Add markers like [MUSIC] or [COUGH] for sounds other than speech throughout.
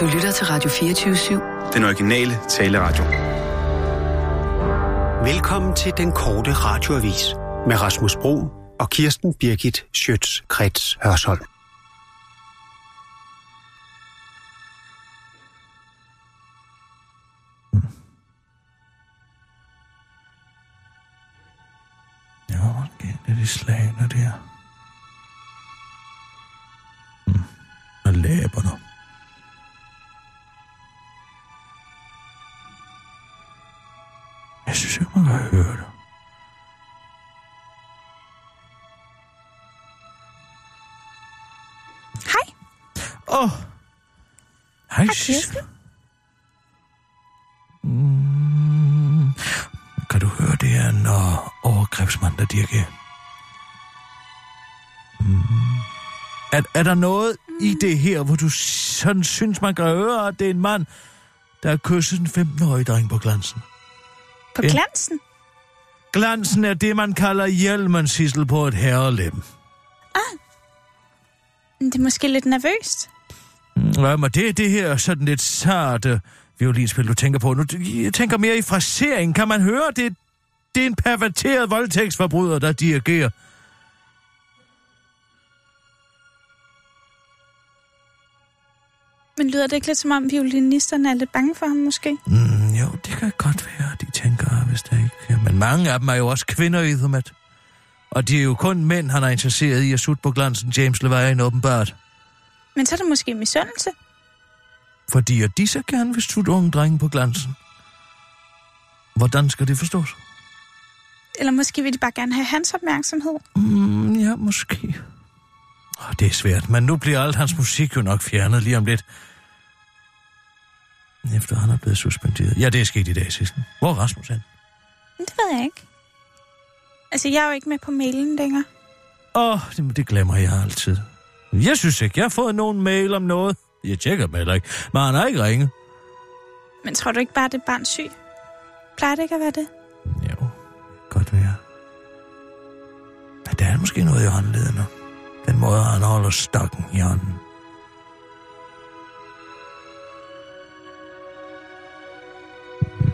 Du lytter til Radio 24-7. Den originale taleradio. Velkommen til den korte radioavis med Rasmus Bro og Kirsten Birgit Schøtz-Krets Hørsholm. De slagene der. Hmm. Og læberne. Kan høre det. Hej. Åh. Oh. Hej, Hej. Kirsten. Mm. Kan du høre det er en uh, overgrebsmand, der dirigerer? Mm. Er, er der noget i det her, hvor du sådan synes, man kan høre, at det er en mand, der har kysset en 15-årig dreng på glansen? På Ja. glansen? Glansen er det, man kalder hjelmen, Sissel, på et herrelem. Det er måske lidt nervøst. Ja, men det er det her sådan lidt sarte violinspil, du tænker på. Nu, jeg tænker mere i frasering. Kan man høre, det, det er en perverteret voldtægtsforbryder, der dirigerer. Men lyder det ikke lidt som om violinisterne er lidt bange for ham måske? Mm, jo, det kan godt være, de tænker, hvis der ikke... Men mange af dem er jo også kvinder i Ethermet. Og de er jo kun mænd, han er interesseret i at sutte på glansen, James Levine åbenbart. Men så er det måske misundelse. Fordi at de så gerne vil sutte unge drenge på glansen. Hvordan skal det forstås? Eller måske vil de bare gerne have hans opmærksomhed. Mm, ja, måske. Oh, det er svært, men nu bliver alt hans musik jo nok fjernet lige om lidt. Efter han er blevet suspenderet. Ja, det er sket i dag, sidsten. Hvor er Rasmus hen? Det ved jeg ikke. Altså, jeg er jo ikke med på mailen længere. Åh, oh, det, det glemmer jeg altid. Jeg synes ikke, jeg har fået nogen mail om noget. Jeg tjekker med heller ikke, men han har ikke ringet. Men tror du ikke bare, det er barns syg? Plejer det ikke at være det? Jo, godt være. Men der er måske noget i håndledene. Den måde, han holder stokken i hånden.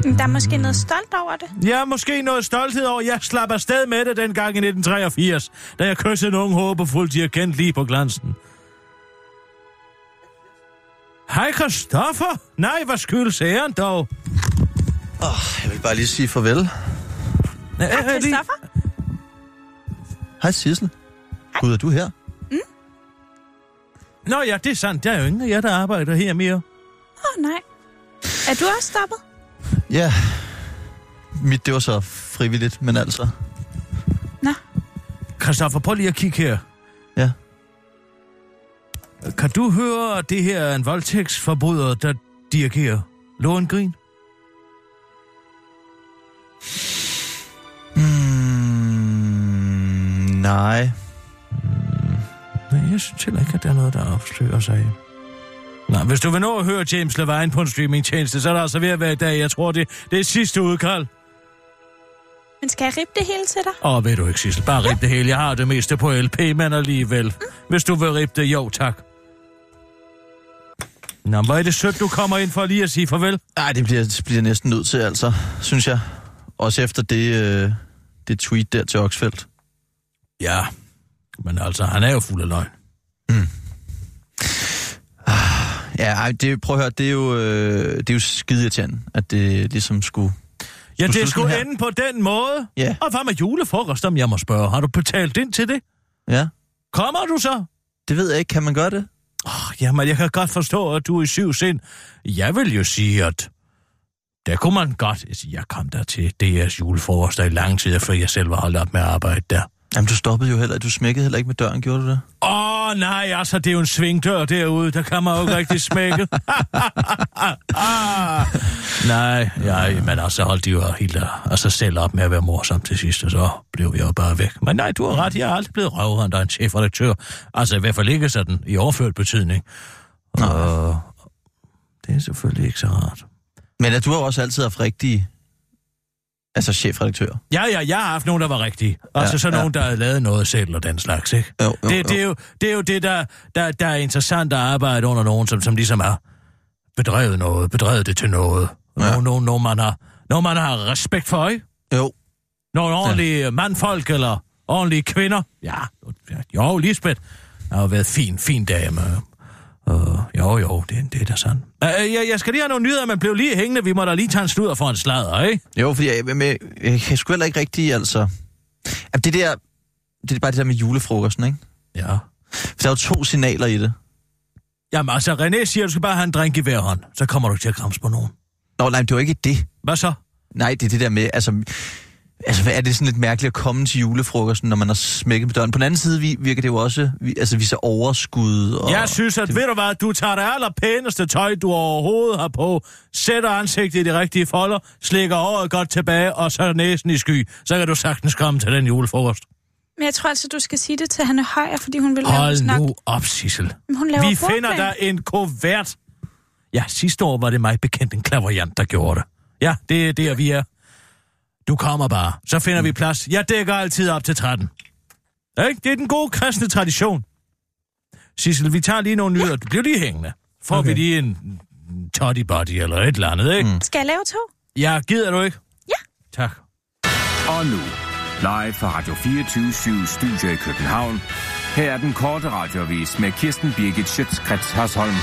Der er måske noget stolt over det. Jeg er måske noget stolthed over, jeg slap afsted med det dengang i 1983, da jeg kyssede en ung håbefuld dirigent lige på glansen. Hej, Christoffer. Nej, hvad skyldes æren dog? Jeg vil bare lige sige farvel. Hej, Hej, Christoffer. Hej Sissel. Gud, er du her? Nå ja, det er sandt. Der er jo ingen af jer, der arbejder her mere. Åh, oh, nej. Er du også stoppet? Ja. Mit, det var så frivilligt, men altså... Nå, Christoffer, prøv lige at kigge her. Ja. Kan du høre, at det her er en voldtægtsforbryder, der dirigerer? Lohengrin? Mm, nej. Nej, jeg synes heller ikke, at der er noget, der afslører sig. Nej, hvis du vil nå at høre James Levine på en streamingtjeneste, så er der altså ved at være i dag. Jeg tror, det, det er sidste udkald. men skal jeg rippe det hele til dig? Åh, ved du ikke, Sissel, bare rip det hele. Jeg har det meste på LP, men alligevel. Hvis du vil rippe det, jo tak. Nå, hvor er det sødt, du kommer ind for lige at sige farvel. Nej, det bliver, det bliver næsten nødt til, altså, synes jeg. Også efter det, øh, det tweet der til Oxfeldt. Ja, men altså, han er jo fuld af løgn. Ja, ej, det, prøv at høre, det er jo, øh, det er jo skide at det ligesom skulle... Ja, Skulle det skulle ende på den måde. Ja. Og hvad med julefrokost, om jeg må spørge? Har du betalt ind til det? Ja, Kommer du så? det ved jeg ikke. Kan man gøre det? Oh, jamen, jeg kan godt forstå, at du er i syv sind. Jeg vil jo sige, at der kunne man godt... Jeg kom der til DR's julefrokost i lang tid, før jeg selv var holdt op med at arbejde der. Jamen, du stoppede jo heller Du smækkede heller ikke med døren, gjorde du det? Åh, oh, nej, altså, det er jo en svingdør derude. Der kan man jo ikke rigtig smække. ah, [LAUGHS] nej, ja, men altså holdt de jo helt sig selv op med at være morsom til sidst, og så blev jeg jo bare væk. Men nej, du har ret, jeg er aldrig blevet røvrendt af en chefredaktør. Altså, i hvert fald ikke sådan i overført betydning. Og det er selvfølgelig ikke så rart. Men at du har også altid haft rigtige Altså chefredaktør. Ja, ja, jeg har haft nogen, der var rigtige. Altså Ja, sådan ja. nogen, der havde lavet noget selv og den slags, ikke? Jo, jo, det, det, er jo, det er jo det, der, der, der er interessant at arbejde under nogen, som, som ligesom er bedrevet noget, bedrevet det til noget. Ja. Når, når, når, man har, når man har respekt for, ikke? Jo. Nogle ordentlige ja. mandfolk eller ordentlige kvinder. Ja, jo, Lisbeth har jo været fin, fin dame. Uh, jo, jo, det, det er da sådan. Uh, jeg, jeg skal lige have nogle nyheder, men blev lige hængende. Vi må da lige tage en sludder for en sladder, ikke? Jo, fordi jeg, men, jeg kan sgu heller ikke rigtig, altså... Jamen, det der... Det er bare det der med julefrokosten, ikke? Ja. For der er jo to signaler i det. Jamen altså, René siger, at du skal bare have en drink i hver hånd. Så kommer du til at kramse på nogen. Nå, nej, det var ikke det. Hvad så? Nej, det er det der med, altså... Altså, hvad er det sådan lidt mærkeligt at komme til julefrokosten, når man har smækket på døren? På den anden side vi- virker det jo også, vi, altså, vi så overskud. Og, Jeg synes, at ved du hvad, du tager det allerpæneste tøj, du overhovedet har på, sætter ansigtet i de rigtige folder, slikker håret godt tilbage, og så er næsen i sky. Så kan du sagtens komme til den julefrokost. Men jeg tror altså, du skal sige det til Hanne Højer, fordi hun vil lave Hold nu op, Sissel. Men hun laver Vi bordplan. finder der en kuvert. Ja, sidste år var det mig bekendt en klaverjant, der gjorde det. Ja, det er der, vi er. Du kommer bare. Så finder vi plads. Jeg dækker altid op til 13. Ikke? Det er den gode kristne tradition. Sissel, vi tager lige nogle nyheder. Du bliver lige hængende. Får okay. vi lige en toddy body eller et eller andet, ikke? Mm. Skal jeg lave to? Ja, gider du ikke? Ja. Tak. Og nu, live fra Radio 24 Studio i København. Her er den korte radiovis med Kirsten Birgit Schøtzgrads Hasholm.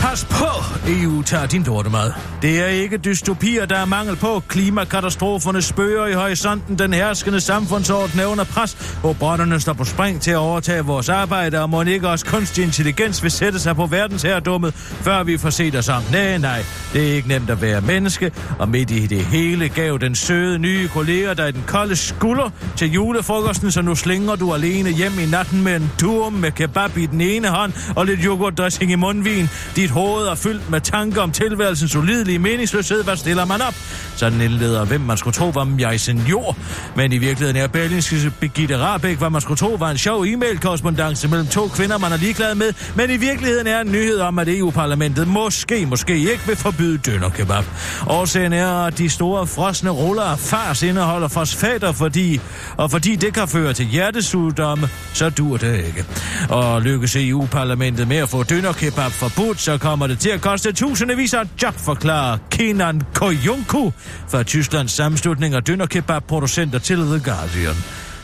Pas på, EU tager din lortemad. Det er ikke dystopier, der er mangel på. Klimakatastroferne spøger i horisonten. Den herskende samfundsorden er under pres. Robotterne står på spring til at overtage vores arbejde, og må ikke også kunstig intelligens vil sætte sig på verdensherredummet, før vi får set os om. Nej, nej, det er ikke nemt at være menneske, og midt i det hele gav den søde nye kollega dig den kolde skulder til julefrokosten, så nu slinger du alene hjem i natten med en tur med kebab i den ene hånd og lidt yoghurtdressing i mundvin. Mit hoved er fyldt med tanker om tilværelsens ulidelige meningsløshed. Hvad stiller man op? Sådan indleder, hvem man skulle tro var jeg senior. Men i virkeligheden er Berlingske Birgitte Rabeck, hvad man skulle tro var en sjov e-mail-korrespondance mellem to kvinder, man er ligeglad med. Men i virkeligheden er en nyhed om, at EU-parlamentet måske, måske ikke vil forbyde dønnerkebab. Årsagen er, at de store frosne ruller af fars indeholder fosfater, fordi, og fordi det kan føre til hjertesygdomme, så dur det ikke. Og lykkes EU-parlamentet med at få dønnerkebab forbudt, så kommer det til at koste tusindvis af job, forklarer Kenan Koyunku fra Tysklands sammenslutning af dønderkebabproducenter til The Guardian.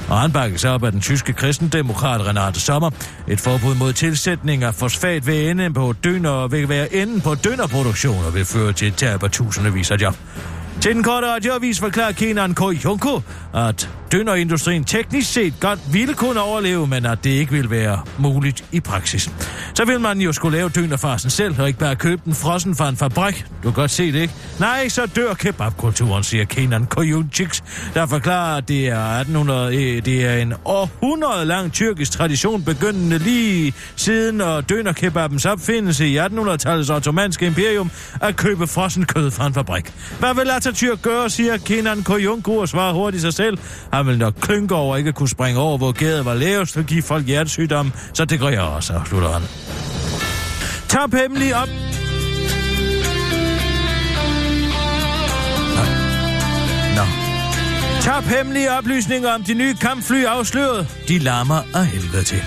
Og han bakkes op af den tyske kristendemokrat Renate Sommer. Et forbud mod tilsætning af fosfat ved enden på døner, vil være enden på dønnerproduktion og vil føre til et tab af tusindvis af job. Til den korte radioavis forklarer Kenan Koyunko, at dønderindustrien teknisk set godt ville kunne overleve, men at det ikke ville være muligt i praksis. Så vil man jo skulle lave dønerfarsen selv, og ikke bare købe den frossen fra en fabrik. Du kan godt se det, ikke? Nej, så dør kebabkulturen, siger Kenan Koyunchiks, der forklarer, at det er, 1800, øh, det er en århundrede lang tyrkisk tradition, begyndende lige siden og dønnerkebabens opfindelse i 1800-tallets ottomanske imperium, at købe frossen kød fra en fabrik. Hvad vil Atatürk gør, siger Kenan Koyunku og svarer hurtigt sig selv. Han vil nok klynke over ikke kunne springe over, hvor gæret var lavest og give folk hjertesygdomme, så det gør jeg også, slutter han. Top hemmelig op. Nå. Nå. Top hemmelige oplysninger om de nye kampfly afsløret. De larmer af helvede til.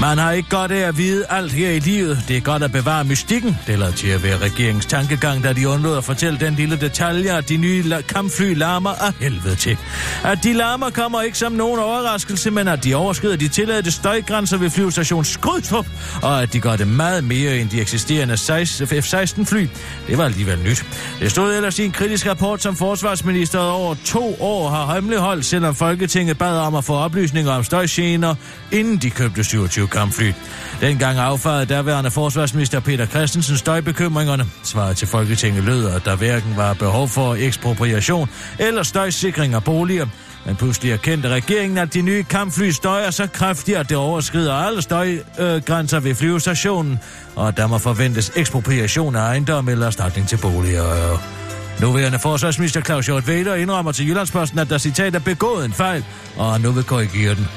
Man har ikke godt af at vide alt her i livet. Det er godt at bevare mystikken. Det lader til at være regeringens tankegang, da de undlod at fortælle den lille detalje, at de nye la- kampfly larmer af helvede til. At de larmer kommer ikke som nogen overraskelse, men at de overskrider de tilladte støjgrænser ved flyvestation Skrydstrup, og at de gør det meget mere end de eksisterende F-16 fly. Det var alligevel nyt. Det stod ellers i en kritisk rapport, som forsvarsministeriet over to år har hemmeligholdt, selvom Folketinget bad om at få oplysninger om støjgener, inden de købte 27 kampfly. Dengang affarede daværende forsvarsminister Peter Christensen støjbekymringerne. Svaret til Folketinget lød, at der hverken var behov for ekspropriation eller støjsikring af boliger. Men pludselig erkendte regeringen, at de nye kampfly støjer så kraftigt, at det overskrider alle støjgrænser ved flyvestationen, og at der må forventes ekspropriation af ejendom eller erstatning til boliger. Nuværende forsvarsminister Claus Hjort Vader indrømmer til Jyllandsposten, at der citat er begået en fejl, og nu vil korrigere den.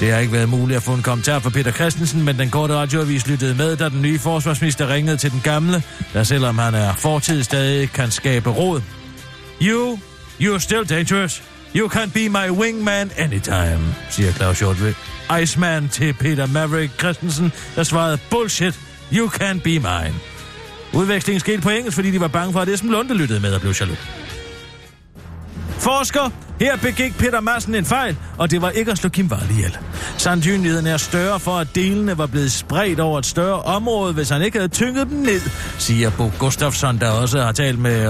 Det har ikke været muligt at få en kommentar fra Peter Christensen, men den korte radioavis lyttede med, da den nye forsvarsminister ringede til den gamle, der selvom han er fortid stadig kan skabe råd. You, you're still dangerous. You can be my wingman anytime, siger Claus Hjort Iceman til Peter Maverick Christensen, der svarede, bullshit, you can be mine. Udvekslingen skete på engelsk, fordi de var bange for, at Esben Lunde lyttede med og blev jaloux. Forsker, her begik Peter Madsen en fejl, og det var ikke at slå Kim Wall ihjel. Sandsynligheden er større for, at delene var blevet spredt over et større område, hvis han ikke havde tynget dem ned, siger Bo Gustafsson, der også har talt med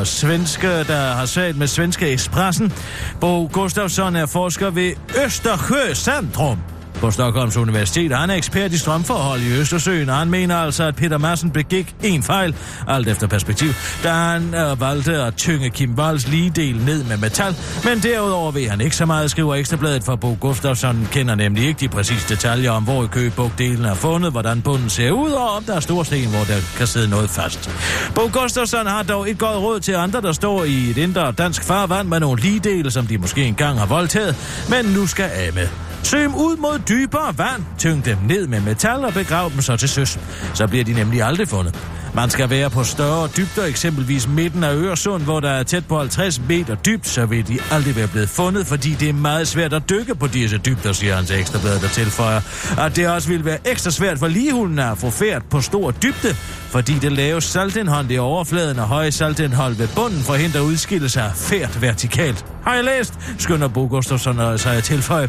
øh, svenske, der har talt med Svenske Expressen. Bo Gustafsson er forsker ved Østersjø Centrum på Stockholms Universitet. Han er ekspert i strømforhold i Østersøen, og han mener altså, at Peter Madsen begik en fejl, alt efter perspektiv, da han øh, valgte at tynge Kim Walls ligedel ned med metal, men derudover ved han ikke så meget, skriver Ekstrabladet, for Bo Gustafsson kender nemlig ikke de præcise detaljer om, hvor i købugdelen er fundet, hvordan bunden ser ud, og om der er stor sten, hvor der kan sidde noget fast. Bo Gustafsson har dog et godt råd til andre, der står i et indre dansk farvand med nogle ligedele, som de måske engang har voldtaget, men nu skal af med. Søg dem ud mod dybere vand, tyng dem ned med metal og begrav dem så til søs. Så bliver de nemlig aldrig fundet. Man skal være på større dybder, eksempelvis midten af Øresund, hvor der er tæt på 50 meter dybt, så vil de aldrig være blevet fundet, fordi det er meget svært at dykke på disse dybder, siger hans ekstrablad, der tilføjer, at det også vil være ekstra svært for ligehunden at få færd på stor dybde, fordi det lave saltindhold i overfladen og høje saltindhold ved bunden forhindrer udskillelse af fært vertikalt. Har jeg læst, skynder Bo Gustafsson og sig at tilføje.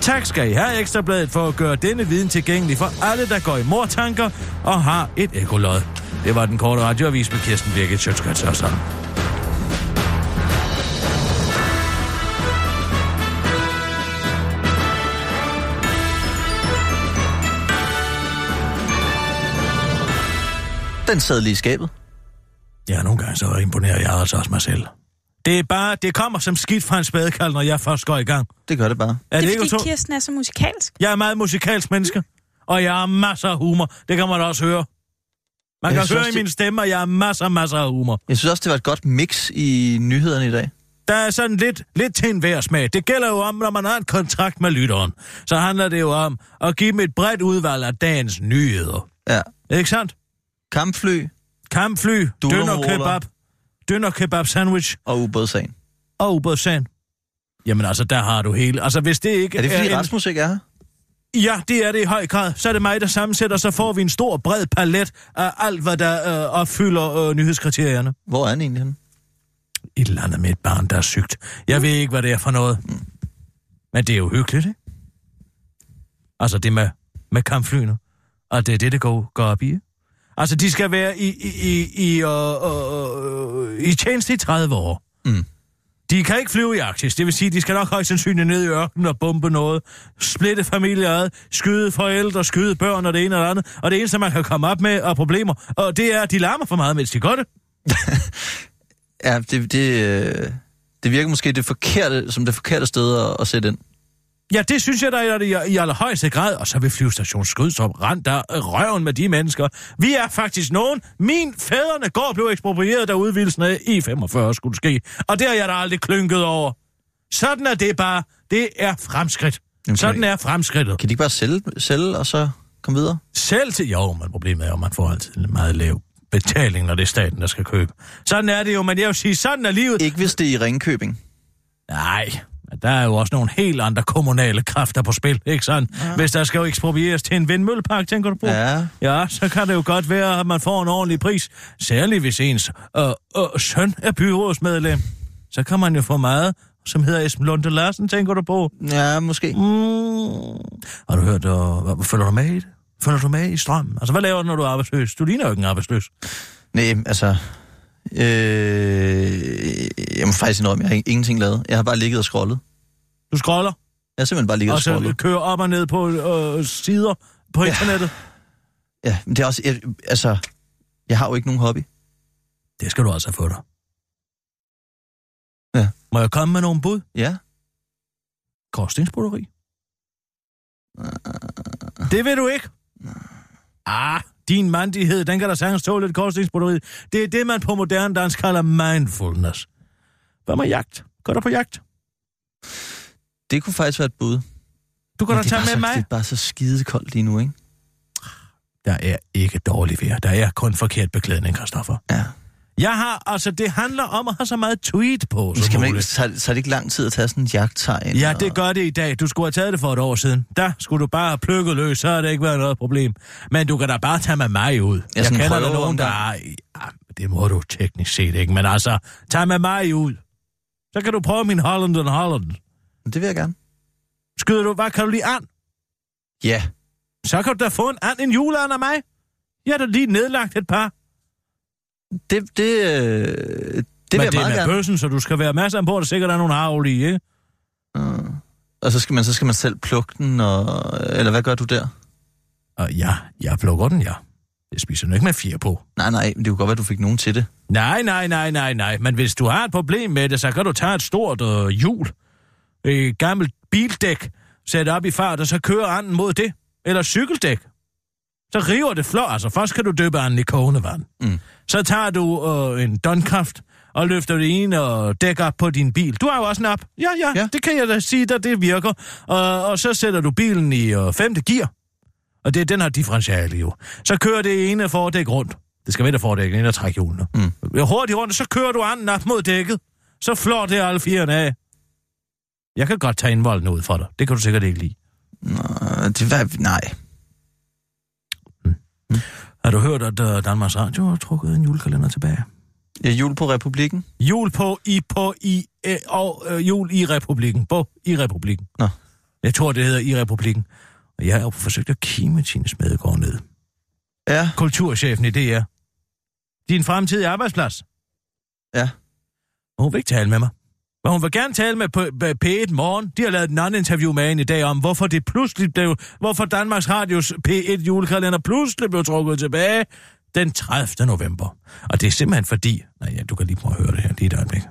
Tak skal I have Ekstrabladet for at gøre denne viden tilgængelig for alle, der går i mortanker og har et ekolod. Det var den korte radioavis med Kirsten Birgit Sjøtskrets. Den sad lige i skabet. Ja, nogle gange så imponerer jeg altså også mig selv. Det er bare, det kommer som skidt fra en spadekald, når jeg først går i gang. Det gør det bare. Er Det er ikke fordi to? Kirsten er så musikalsk. Jeg er meget musikalsk menneske, og jeg har masser af humor. Det kan man også høre. Man Jeg kan høre også, i det- min stemme, at jeg har masser, masser af humor. Jeg synes også, det var et godt mix i nyhederne i dag. Der er sådan lidt, lidt til en værsmag. Det gælder jo om, når man har en kontrakt med lytteren. Så handler det jo om at give dem et bredt udvalg af dagens nyheder. Ja. Ikke sandt? Kampfly Kampfly, Dønerroller. kebab, døner kebab sandwich og ubådssagen. og ubådssand. Jamen altså, der har du hele... Altså, hvis det ikke Er det fordi en... Rasmus ikke er her? Ja, det er det i høj grad. Så er det mig, der sammensætter, så får vi en stor, bred palet af alt, hvad der øh, opfylder øh, nyhedskriterierne. Hvor er han egentlig henne? Et eller andet med et barn, der er sygt. Jeg ved ikke, hvad det er for noget. Men det er jo hyggeligt, ikke? Altså det med, med kampflyene. Og det er det, det går, går op i. ikke? Altså, de skal være i, i, i, i, øh, øh, i tjeneste i 30 år. Mm. De kan ikke flyve i Arktis, det vil sige, de skal nok højst sandsynligt ned i ørkenen og bombe noget. Splitte familier ad, skyde forældre, skyde børn og det ene og det andet. Og det eneste, man kan komme op med, er problemer. Og det er, at de larmer for meget, mens de gør det. [LAUGHS] Ja, det, det, øh, det virker måske det forkerte, som det forkerte sted at, at sætte ind. Ja, det synes jeg, der er i, i allerhøjeste grad. Og så vil flyvestation Skødstrup rent der røven med de mennesker. Vi er faktisk nogen. Min fædrene går blev eksproprieret, da udvidelsen af I-45 skulle ske. Og det har jeg da aldrig klynket over. Sådan er det bare. Det er fremskridt. Jamen, Sådan er fremskridtet. Kan de ikke bare sælge, sælge og så komme videre? Selv til... Jo, men problemet er jo, at man får altid en meget lav betaling, når det er staten, der skal købe. Sådan er det jo, men jeg vil sige, sådan er livet. Ikke hvis det er i Ringkøbing. Nej, men der er jo også nogle helt andre kommunale kræfter på spil, ikke sådan? Ja. Hvis der skal jo eksproprieres til en vindmøllepark, tænker du på? Ja. Ja, så kan det jo godt være, at man får en ordentlig pris. Særligt hvis ens øh, øh, søn er byrådsmedlem. Så kan man jo få meget, som hedder Esben Lunde Larsen, tænker du på? Ja, måske. Mm. Har du hørt, øh, hvad, følger du med i det? Følger du med i strømmen? Altså, hvad laver du, når du er arbejdsløs? Du ligner jo ikke en arbejdsløs. Nej, altså... Øh, jeg må faktisk indrømme, jeg har ingenting lavet. Jeg har bare ligget og scrollet. Du scroller, Jeg har simpelthen bare ligget og, og så scrollet. kører op og ned på øh, sider på Ja. internettet. Ja, men det er også... Jeg, altså, jeg har jo ikke nogen hobby. Det skal du altså få dig. Ja. Må jeg komme med nogle bud? Ja. Korsstensbryggeri. Det vil du ikke? Ah, din mandighed, den kan der sagtens tåle lidt korsstensbryggeri. Det er det, man på moderne dansk kalder mindfulness. Hvad med jagt? Går du på jagt? Det kunne faktisk være et bud. Du kan da tage med så, mig. Det er bare så skide koldt lige nu, ikke? Der er ikke dårligt vejr. Der er kun forkert beklædning, Christoffer. Ja. Jeg har, altså det handler om at have så meget tweet på, Så, som kan man ikke, så, så er det ikke lang tid at tage sådan en jagttegn. Ja, det gør det i dag. Du skulle have taget det for et år siden. Der skulle du bare have plukket løs, så har det ikke været noget problem. Men du kan da bare tage med mig ud. Sådan en kender der nogen, der omgang. er... Ja, det må du teknisk set ikke, men altså, tag med mig ud. Så kan du prøve min Holland and Holland. Det vil jeg gerne. Skyder du, hvad kan du lide an? Ja. Så kan du da få en and, en juleand af mig. Jeg har da lige nedlagt et par. Det, det, øh, det men jeg det er med gerne. bøssen, så du skal være masser på, der sikkert er nogle havl i, ikke? Mm. Og så skal, man, så skal man selv plukke den, og, eller hvad gør du der? Og ja, jeg plukker den, ja. Det spiser du ikke med fire på. Nej, nej, men det kunne godt være, at du fik nogen til det. Nej, nej, nej, nej, nej. Men hvis du har et problem med det, så kan du tage et stort øh, hjul, et gammelt bildæk, sætte op i fart, og så køre anden mod det. Eller cykeldæk. Så river det flot. Altså, først kan du døbe anden i kogende vand. Mm. Så tager du øh, en donkraft og løfter det ene og dæk op på din bil. Du har jo også en app. Ja, ja, Ja. det kan jeg da sige dig, det virker. Og, og så sætter du bilen i øh, femte gear. Og det, den har differentiale jo. Så kører det ene fordæk rundt. Det skal være det fordæk, ind og trække hjulene. Mm. Hurtigt rundt, så kører du anden op mod dækket. Så flår det alle fire af. Jeg kan godt tage indvolden ud for dig. Det kan du sikkert ikke lide. Nå, det var, nej. Har du hørt, at uh, Danmarks Radio har trukket en julekalender tilbage? Ja, jul på Republikken. Jul på i på i øh, og øh, jul i republikken. På i republikken. Nå. Jeg tror, det hedder i republikken. Og jeg har jo forsøgt at kime Tine Smedegaard ned. Ja, Kulturchefen i DR. Din fremtidige arbejdsplads. ja. Og hun vil ikke tale med mig. Men hun vil gerne tale med P- P- P1 morgen. De har lavet en anden interview med hende i dag om, hvorfor det pludselig blev, hvorfor Danmarks Radios P1 julekalender pludselig blev trukket tilbage den 30. november. Og det er simpelthen fordi... Nej, ja, du kan lige prøve at høre det her lige et øjeblik.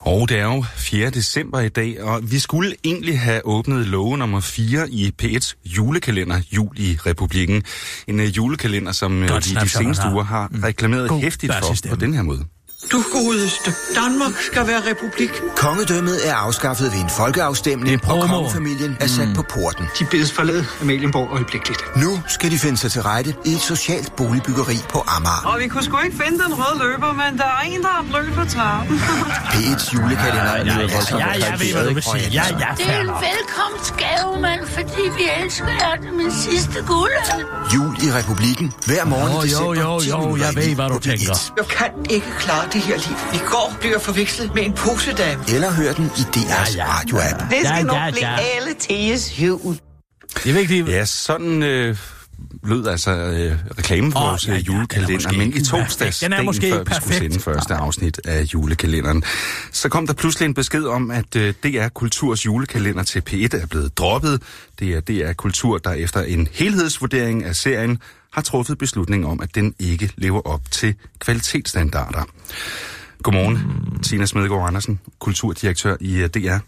Og det er jo 4. december i dag, og vi skulle egentlig have åbnet love nummer 4 i P1's julekalender Jul i Republikken. En uh, julekalender, som uh, Godt de snapshot, seneste uger har reklameret God hæftigt for på den her måde. Du godeste, Danmark skal være republik. Kongedømmet er afskaffet ved en folkeafstemning, er og kongefamilien er sat på porten. De bedes forlade Amalienborg øjeblikkeligt. Nu skal de finde sig til rette i et socialt boligbyggeri på Amager. Og vi kunne sgu ikke finde den røde løber, men der er en, der har blødt på trappen. [LAUGHS] P1's julekalender Ja, ja, voldsomt Ja, jeg ved, hvad du vil sige. Ja, ja, Det er en velkomstgave, mand, fordi vi elsker jer. Det er min sidste guldalder. Jul i Republikken hver morgen Jo, jo, jo, 10 jo, minutter jeg ved, hvad du på P1. tænker. Jeg kan ikke klare det her liv. I går blev jeg forvekslet med en posedame. Eller hør den i DR's Ja, ja. radioapp. Det skal Ja, nok ja, blive ja. alle Thees jul. Det er vigtigt. Ja, sådan øh, lød altså øh, reklamen for Åh, vores ja, ja, øh, er julekalender, men i torsdags, perfekt. Den er dagen måske før ikke vi skulle perfekt. sende første afsnit af julekalenderen, så kom der pludselig en besked om, at øh, DR Kulturs julekalender til P1 er blevet droppet. Det er DR Kultur, der efter en helhedsvurdering af serien har truffet beslutning om, at den ikke lever op til kvalitetsstandarder. Godmorgen, mm. Tina Smedegaard Andersen, kulturdirektør i øh, DR.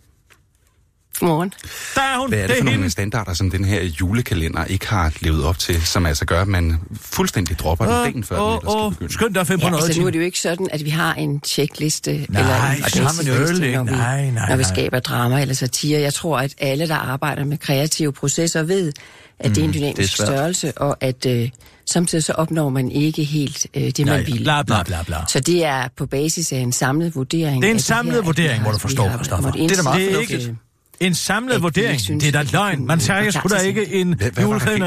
Godmorgen. Der er hun. Hvad er det, det for er nogle hende. standarder, som den her julekalender ikke har levet op til, som altså gør, at man fuldstændig dropper den dagen før den Åh, ellers skal åh, begynde? dig at finde på Ja, noget. altså nu er det jo ikke sådan, at vi har en checkliste Nej, eller en det har man jo facitliste, ikke. når vi, Nej, nej, når vi nej. skaber drama eller satire. Jeg tror, at alle, der arbejder med kreative processer, ved, at det er en det er dynamisk svært. størrelse, og at øh, samtidig så opnår man ikke helt øh, det, man Nej, vil. bla, bla, bla, bla. Så det er på basis af en samlet vurdering. Det er en samlet her, vurdering, har- må du vi forstå, har Christoffer. måttet Det er da meget fornuftigt. En samlet vi vurdering, synes, det er da løgn. Man kunne sgu da ikke en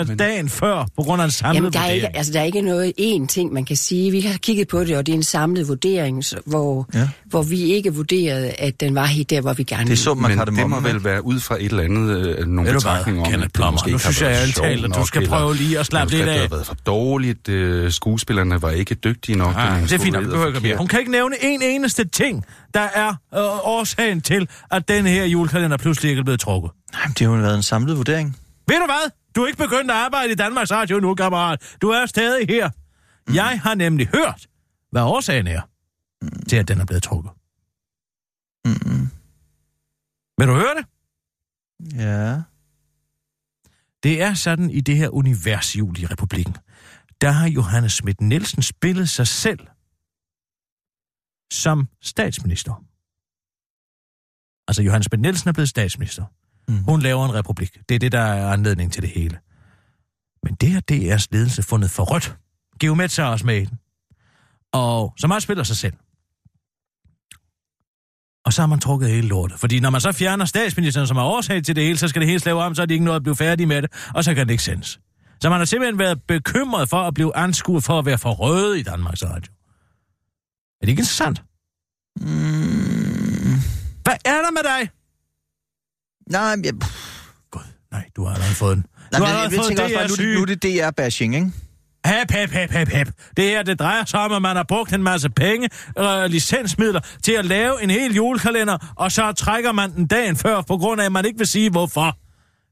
den? dagen før, på grund af en samlet Jamen, der er, vurdering. ikke, altså, der er ikke noget én ting, man kan sige. Vi har kigget på det, og det er en samlet vurdering, så- hvor, Ja. hvor vi ikke vurderede, at den var helt der, hvor vi gerne Det er ville. summen af Men det må vel være ud fra et eller andet, øh, nogle betragtninger om, at det måske nu ikke har synes jeg været ærligt sjovt talt, at du skal prøve lige at slappe lidt af. har været for dårligt, øh, skuespillerne var ikke dygtige nok. Det er fint, det. Hun kan ikke nævne en eneste ting, der er øh, årsagen til, at den her julekalender pludselig er blevet trukket. Nej, det har jo været en samlet vurdering. Ved du hvad? Du er ikke begyndt at arbejde i Danmarks Radio nu, kammerat. Du er stadig her. Mm. Jeg har nemlig hørt, hvad årsagen er til, at den er blevet trukket. Mm-mm. Vil du høre det? Ja. Det er sådan i det her univers i republikken. Der har Johannes Schmidt Nielsen spillet sig selv som statsminister. Altså Johannes Schmidt Nielsen er blevet statsminister. Mm. Hun laver en republik. Det er det, der er anledning til det hele. Men det har DR's ledelse fundet for rødt. Geomet sig også med i den. Og så meget spiller sig selv. Og så har man trukket hele lortet. Fordi når man så fjerner statsministeren, som er årsag til det hele, så skal det hele slave om, så er de ikke noget at blive færdige med det, og så kan det ikke sendes. Så man har simpelthen været bekymret for at blive anskuet for at være for røde i Danmarks Radio. Er det ikke interessant? Mm, Hvad er der med dig? nej, jeg, Nej, du har allerede fået en. nej, du har allerede fået tænker også bare, nu, det- nu er det DR-bashing, ikke? Hep, hep, hep, hep, hep. Det her, det drejer sig om, at man har brugt en masse penge, øh, licensmidler, til at lave en hel julekalender, og så trækker man den dagen før, på grund af, at man ikke vil sige, hvorfor.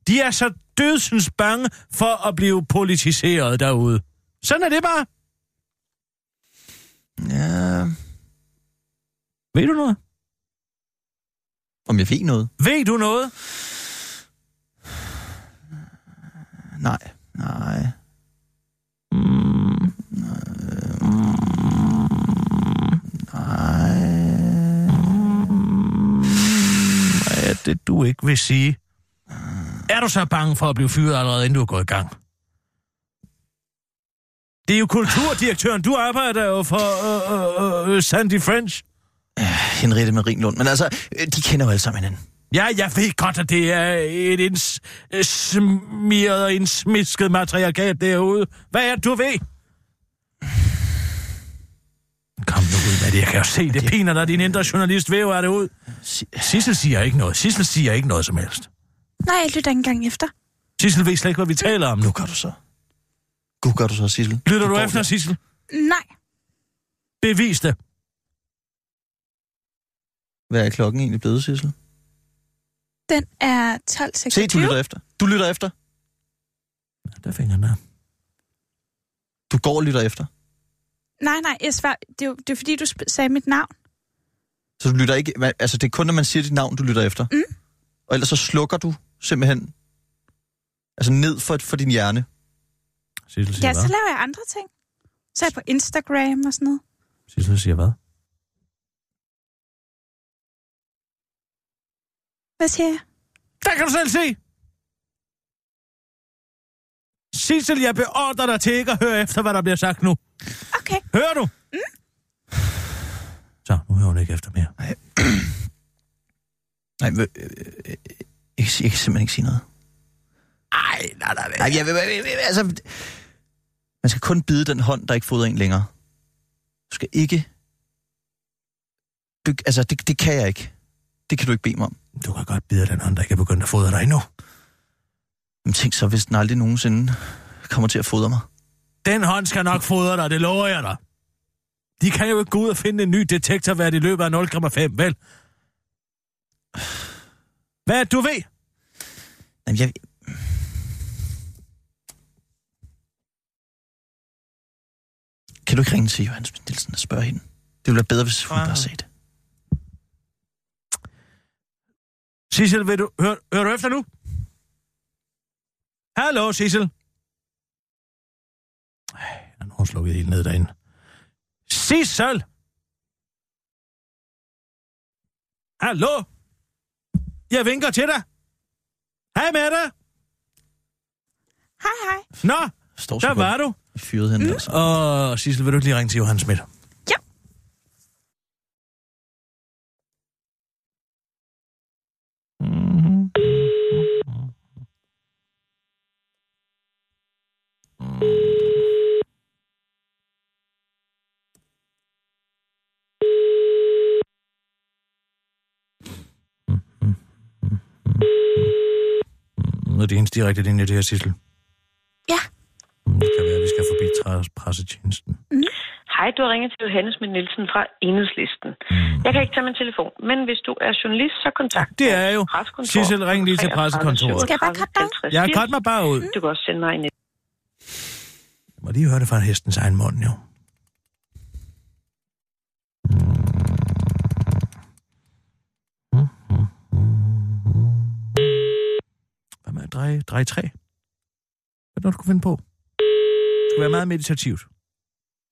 De er så dødsens bange for at blive politiseret derude. Sådan er det bare. Ja, Ved du noget? Om jeg ved noget? Ved du noget? Nej, nej. Mm, Nej. hvad er det, du ikke vil sige? Er du så bange for at blive fyret allerede, inden du er gået i gang? Det er jo kulturdirektøren. Du arbejder jo for øh, øh, øh, Sandy French. Henriette Marienlund. Men altså, øh, de kender jo alle sammen hinanden. Ja, jeg ved godt, at det er et indsmiret og indsmisket materiagat derude. Hvad er det, du ved? Kom nu ud med det. Jeg kan jo se, det piner dig, din indre journalist væver det ud. Sissel siger ikke noget. Sissel siger ikke noget som helst. Nej, jeg lytter ikke engang efter. Sissel ved slet ikke, hvad vi taler om nu. Gør du så. Gud gør du så, Sissel. Lytter du går efter. Sissel? Nej, Bevis det. Hvad er klokken egentlig blevet, Sissel? den er 12.26. Se, du lytter efter. Du lytter efter. Der fik han der. Du går og lytter efter. Nej, nej, jeg svar, det, er det er fordi, du sagde mit navn. Så du lytter ikke... Altså, det er kun, når man siger dit navn, du lytter efter. Mm. Og ellers så slukker du simpelthen... Altså ned for, for din hjerne. Sissel siger Ja, så hvad? laver jeg andre ting. Så er jeg på Instagram og sådan noget. Sissel siger hvad? Hvad siger jeg? Der kan du selv se! Sissel, jeg beordrer dig til ikke at høre efter, hvad der bliver sagt nu. Okay. Hører du? Mm. Så, nu hører hun ikke efter mere. Nej, [CLEARS THROAT] øh, øh, øh, jeg, kan, jeg kan simpelthen ikke sige noget. Ej, nej, nej, Nej, jeg, vil- jeg, vil- altså... Man skal kun bide den hånd, der ikke fodrer en længere. Du skal ikke... Du, altså, det, det kan jeg ikke. Det kan du ikke bede mig om. Du kan godt bide den hånd, der ikke er begyndt at fodre dig endnu. Men tænk så, hvis den aldrig nogensinde kommer til at fodre mig. Den hånd skal nok fodre dig, det lover jeg dig. De kan jo ikke gå ud og finde en ny detektorværd i løbet af 0,5, vel? Hvad er du ved? Jamen, jeg... Kan du ikke ringe til Johannes Nielsen og spørge hende? Det ville være bedre, hvis hun bare sagde det. Sissel, vil du, hør, hører du efter nu? Hallo, Sissel. Ej, han har slukket helt ned derinde. Sissel! Hallo? Jeg vinker til dig. Hej med dig. Hej, hej. Nå, Står der godt. var du. Fyrede hende mm. altså. Og Sissel, vil du ikke lige ringe til Johan Schmidt? Nu er det hendes direkte linje, det her, Sissel. Ja. Det kan være, at vi skal forbi pressetjenesten. Hej, du har ringet til Johannes Schmidt Nielsen fra Enhedslisten. Mm. Jeg kan ikke tage min telefon, men hvis du er journalist, så kontakt Det er jo. pressekontor Sissel, ring lige til 33 pressekontoret. Skal jeg bare cutte dig? 50 Jeg har godt mig bare ud. Du kan også sende mig en Jeg må lige høre det fra hestens egen mund, jo. Med at dreje, dreje træ? Hvad er det, du kunne finde på? Det skulle være meget meditativt.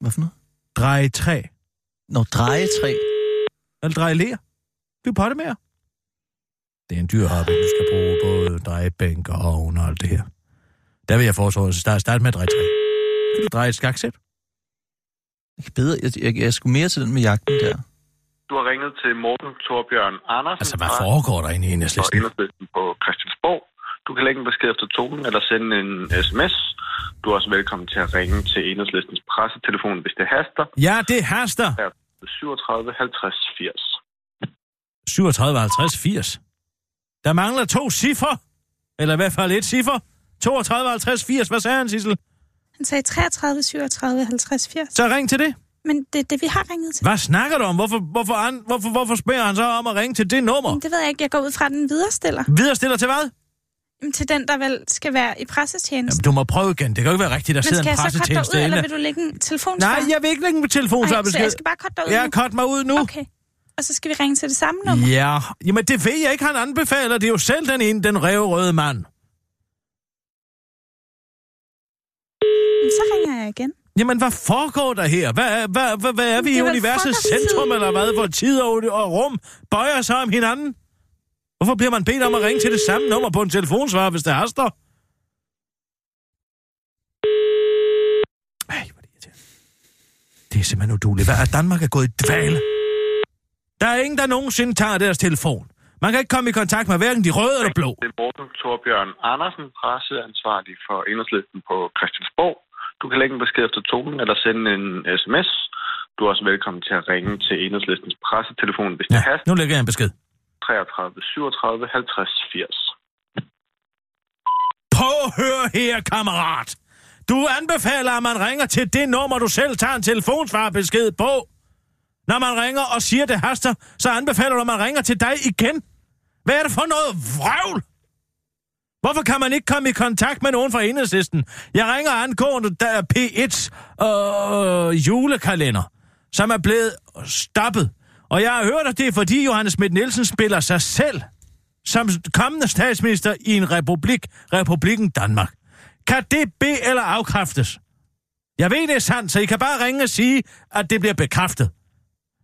Hvad for noget? Dreje træ. Nå, drejetræ. Eller dreje ler. Bliv på det mere. Det er en dyr hobby. Du skal bruge både drejebænk og ovn og alt det her. Der vil jeg foreslå, at starte start med at dreje træ. Kan du dreje et skaksæt? Ikke bedre. Jeg, jeg, jeg skulle mere til den med jagten der. Du har ringet til Morten Torbjørn Andersen. Altså, hvad foregår der inde i Og enhedslisten? enhedslisten på Christiansborg. Du kan lægge en besked efter tonen eller sende en sms. Du er også velkommen til at ringe til enhedslistens pressetelefon, hvis det haster. Ja, det haster. 37 50 80. 37, 50, 80. Der mangler to cifre. Eller i hvert fald et cifre. 32, 50, 80. Hvad sagde han, Sissel? Han sagde 33, 37, 50, 80. Så ring til det. Men det er det, vi har ringet til. Hvad snakker du om? Hvorfor, hvorfor, hvorfor, hvorfor spørger han så om at ringe til det nummer? Men det ved jeg ikke. Jeg går ud fra, at den viderestiller. Viderestiller til hvad? Til den, der vel skal være i pressetjenesten. Jamen, du må prøve igen. Det kan jo ikke være rigtigt, der Men sidder skal en jeg så korte dig pressetjeneste ud, eller vil du lægge en telefonsvar? Nej, jeg vil ikke lægge en telefonsvar Ej, så jeg skal bare korte dig ud Ja, kort mig ud nu. Okay. Og så skal vi ringe til det samme nummer? Ja, jamen det ved jeg ikke, han anbefaler. Det er jo selv den ene, den røde mand. Men så ringer jeg igen. Jamen, hvad foregår der her? Hvad, er- hvad, hvad, hvad er vi Det i er universets centrum, eller hvad? Hvor tid og, og rum bøjer sig om hinanden? Hvorfor bliver man bedt om at ringe til det samme nummer på en telefonsvar, hvis det haster? Ej, hvor er det irriterende. Det er simpelthen uduligt. Hvad er Danmark er gået i dvale? Der er ingen, der nogensinde tager deres telefon. Man kan ikke komme i kontakt med hverken de røde eller blå. Det er Morten Torbjørn Andersen, presseansvarlig for enhedslisten på Christiansborg. Du kan lægge en besked efter tonen eller sende en sms. Du er også velkommen til at ringe til enhedslistens pressetelefon, hvis det Ja, haster. nu lægger jeg en besked. 33 37 50 80. Prøv at høre her, kammerat. Du anbefaler, at man ringer til det nummer, du selv tager en telefonsvarbesked på. Når man ringer og siger, det haster, så anbefaler du, at man ringer til dig igen. Hvad er det for noget vrøvl? Hvorfor kan man ikke komme i kontakt med nogen fra enhedslisten? Jeg ringer angående der er P1's øh, julekalender, som er blevet stoppet. Og jeg har hørt, at det er fordi Johannes Schmidt Nielsen spiller sig selv som kommende statsminister i en republik, Republikken Danmark. Kan det be- eller afkræftes? Jeg ved, det er sandt, så I kan bare ringe og sige, at det bliver bekræftet.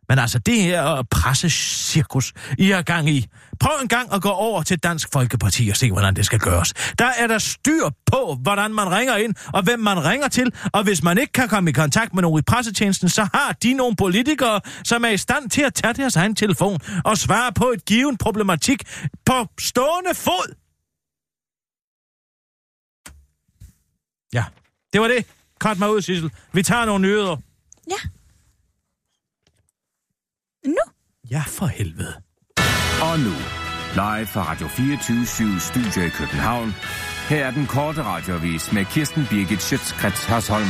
Men altså, det her pressecirkus, I har gang i. Prøv en gang at gå over til Dansk Folkeparti og se, hvordan det skal gøres. Der er der styr på, hvordan man ringer ind, og hvem man ringer til. Og hvis man ikke kan komme i kontakt med nogen i pressetjenesten, så har de nogle politikere, som er i stand til at tage deres egen telefon og svare på et given problematik på stående fod. Ja, det var det. Kort mig ud, Sissel. Vi tager nogle nyheder. Ja. Nu? Ja, for helvede. Og nu, live fra Radio 24 Studio i København. Her er den korte radiovis med Kirsten Birgit Schøtzgrads Hasholm.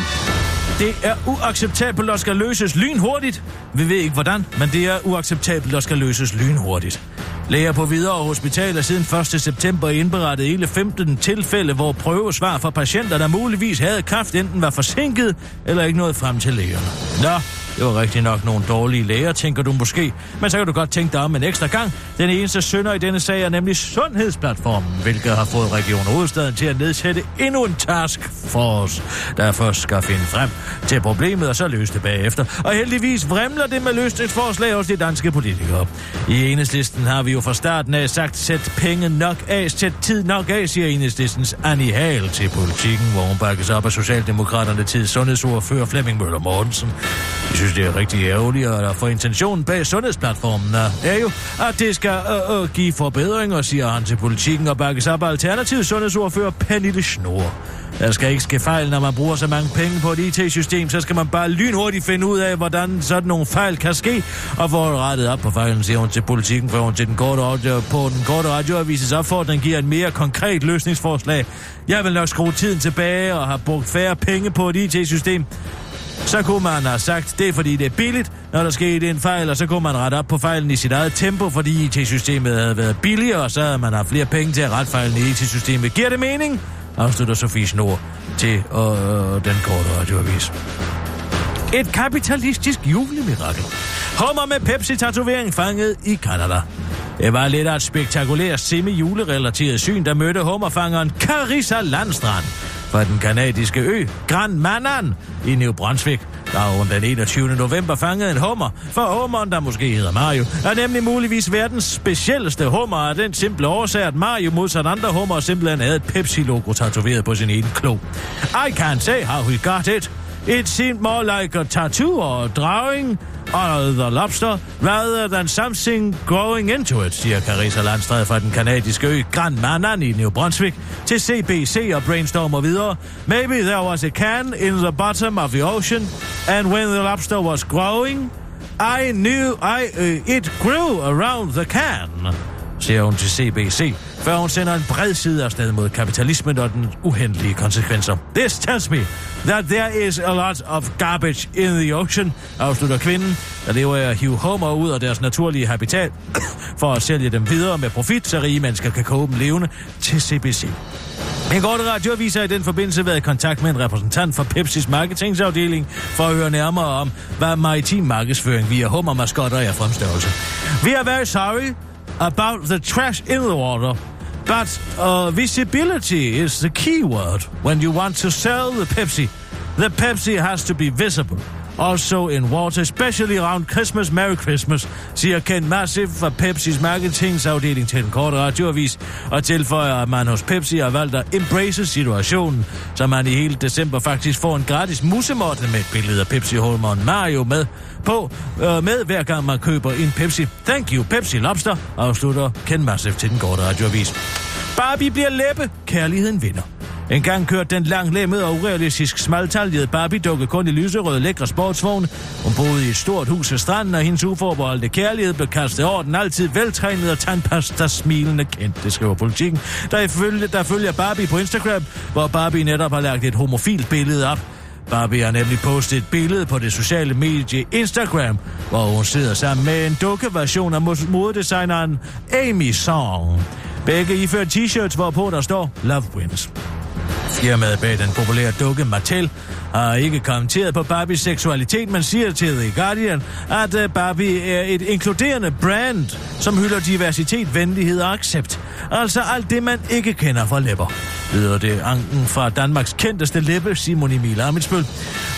Det er uacceptabelt og skal løses lynhurtigt. Vi ved ikke hvordan, men det er uacceptabelt og skal løses lynhurtigt. Læger på videre Hospital er siden 1. september indberettet hele 15 tilfælde, hvor prøvesvar fra patienter, der muligvis havde kræft, enten var forsinket eller ikke nået frem til lægerne. Nå, det var rigtig nok nogle dårlige læger, tænker du måske. Men så kan du godt tænke dig om en ekstra gang. Den eneste sønder i denne sag er nemlig Sundhedsplatformen, hvilket har fået Region Hovedstaden til at nedsætte endnu en task force, der først skal finde frem til problemet og så løse det bagefter. Og heldigvis vremler det med løsningsforslag hos de danske politikere. I enhedslisten har vi jo fra starten af sagt, sæt penge nok af, sæt tid nok af, siger enhedslistens Annie Hale til politikken, hvor hun bakkes op af Socialdemokraterne til sundhedsordfører Flemming Møller Mortensen. Synes, det er rigtig ærgerligt, og for intentionen bag sundhedsplatformen er, er jo, at det skal øh, øh, give forbedringer, siger han til politikken, og bakkes op af alternativ sundhedsordfører Pernille Snor. Der skal ikke ske fejl, når man bruger så mange penge på et IT-system, så skal man bare lynhurtigt finde ud af, hvordan sådan nogle fejl kan ske, og få rettet op på fejlen, siger hun til politikken, for hun til den korte radio, på den korte radioavises opfordring giver et mere konkret løsningsforslag. Jeg vil nok skrue tiden tilbage og have brugt færre penge på et IT-system. Så kunne man have sagt, det er fordi det er billigt, når der skete en fejl, og så kunne man rette op på fejlen i sit eget tempo, fordi IT-systemet havde været billigere, og så havde man haft flere penge til at rette fejlen i IT-systemet. Giver det mening? Afslutter Sofie Snor til øh, den korte radioavis. Et kapitalistisk julemirakel. Hummer med Pepsi-tatovering fanget i Kanada. Det var lidt af et spektakulært semi-julerelateret syn, der mødte hummerfangeren Carissa Landstrand fra den kanadiske ø Grand Manan i New Brunswick, der hun den 21. november fangede en hummer, for hummeren, der måske hedder Mario, er nemlig muligvis verdens specielleste hummer af den simple årsag, at Mario modsat andre hummer simpelthen havde et Pepsi-logo tatoveret på sin ene klo. I can't say how we got it, It seemed more like a tattoo or a drawing og the lobster, rather than something growing into it, siger Carissa Landstræde fra den kanadiske ø Grand Manan i New Brunswick til CBC og brainstormer videre. Maybe there was a can in the bottom of the ocean, and when the lobster was growing, I knew I, uh, it grew around the can, siger hun til CBC, før hun sender en bred side afsted mod kapitalismen og den uhendelige konsekvenser. This tells me that there is a lot of garbage in the ocean, afslutter kvinden, der lever af at hive hummer ud af deres naturlige habitat, [COUGHS] for at sælge dem videre med profit, så rige mennesker kan koge dem levende til CBC. En korte radioavis har i den forbindelse været i kontakt med en repræsentant for Pepsis marketingsafdeling for at høre nærmere om, hvad maritim markedsføring via hummermaskotter er fremstørrelse. Vi er very sorry about the trash in the water, but uh, visibility is the key word when you want to sell the Pepsi. The Pepsi has to be visible. Also in water, especially around Christmas. Merry Christmas, siger Ken Massive fra Pepsis marketingsafdeling til den korte radioavis, og tilføjer, at man hos Pepsi har valgt at embrace situationen, så man i hele december faktisk får en gratis musemotte med et billede af pepsi holmeren Mario med på, øh, med hver gang man køber en Pepsi. Thank you, Pepsi Lobster, afslutter Ken Massive til den korte radioavis. Barbie bliver læppe, kærligheden vinder. En gang kørte den langlemmet og urealistisk smaltaljede Barbie-dukke kun i lyserød lækre sportsvogn. Hun boede i et stort hus ved stranden, og hendes uforbeholdte kærlighed blev kastet over den altid veltrænet og tandpasta smilende kendt, det skriver politikken. Der, ifølge, der følger Barbie på Instagram, hvor Barbie netop har lagt et homofilt billede op. Barbie har nemlig postet et billede på det sociale medie Instagram, hvor hun sidder sammen med en dukkeversion af modedesigneren Amy Song. Begge iført t-shirts, hvorpå der står Love Wins. Firmaet bag den populære dukke Mattel har ikke kommenteret på Barbies seksualitet, men siger til The Guardian, at øh, Barbie er et inkluderende brand, som hylder diversitet, venlighed og accept. Altså alt det, man ikke kender fra læber. Lyder det anken fra Danmarks kendteste læbe, Simon Emil Amitsbøl.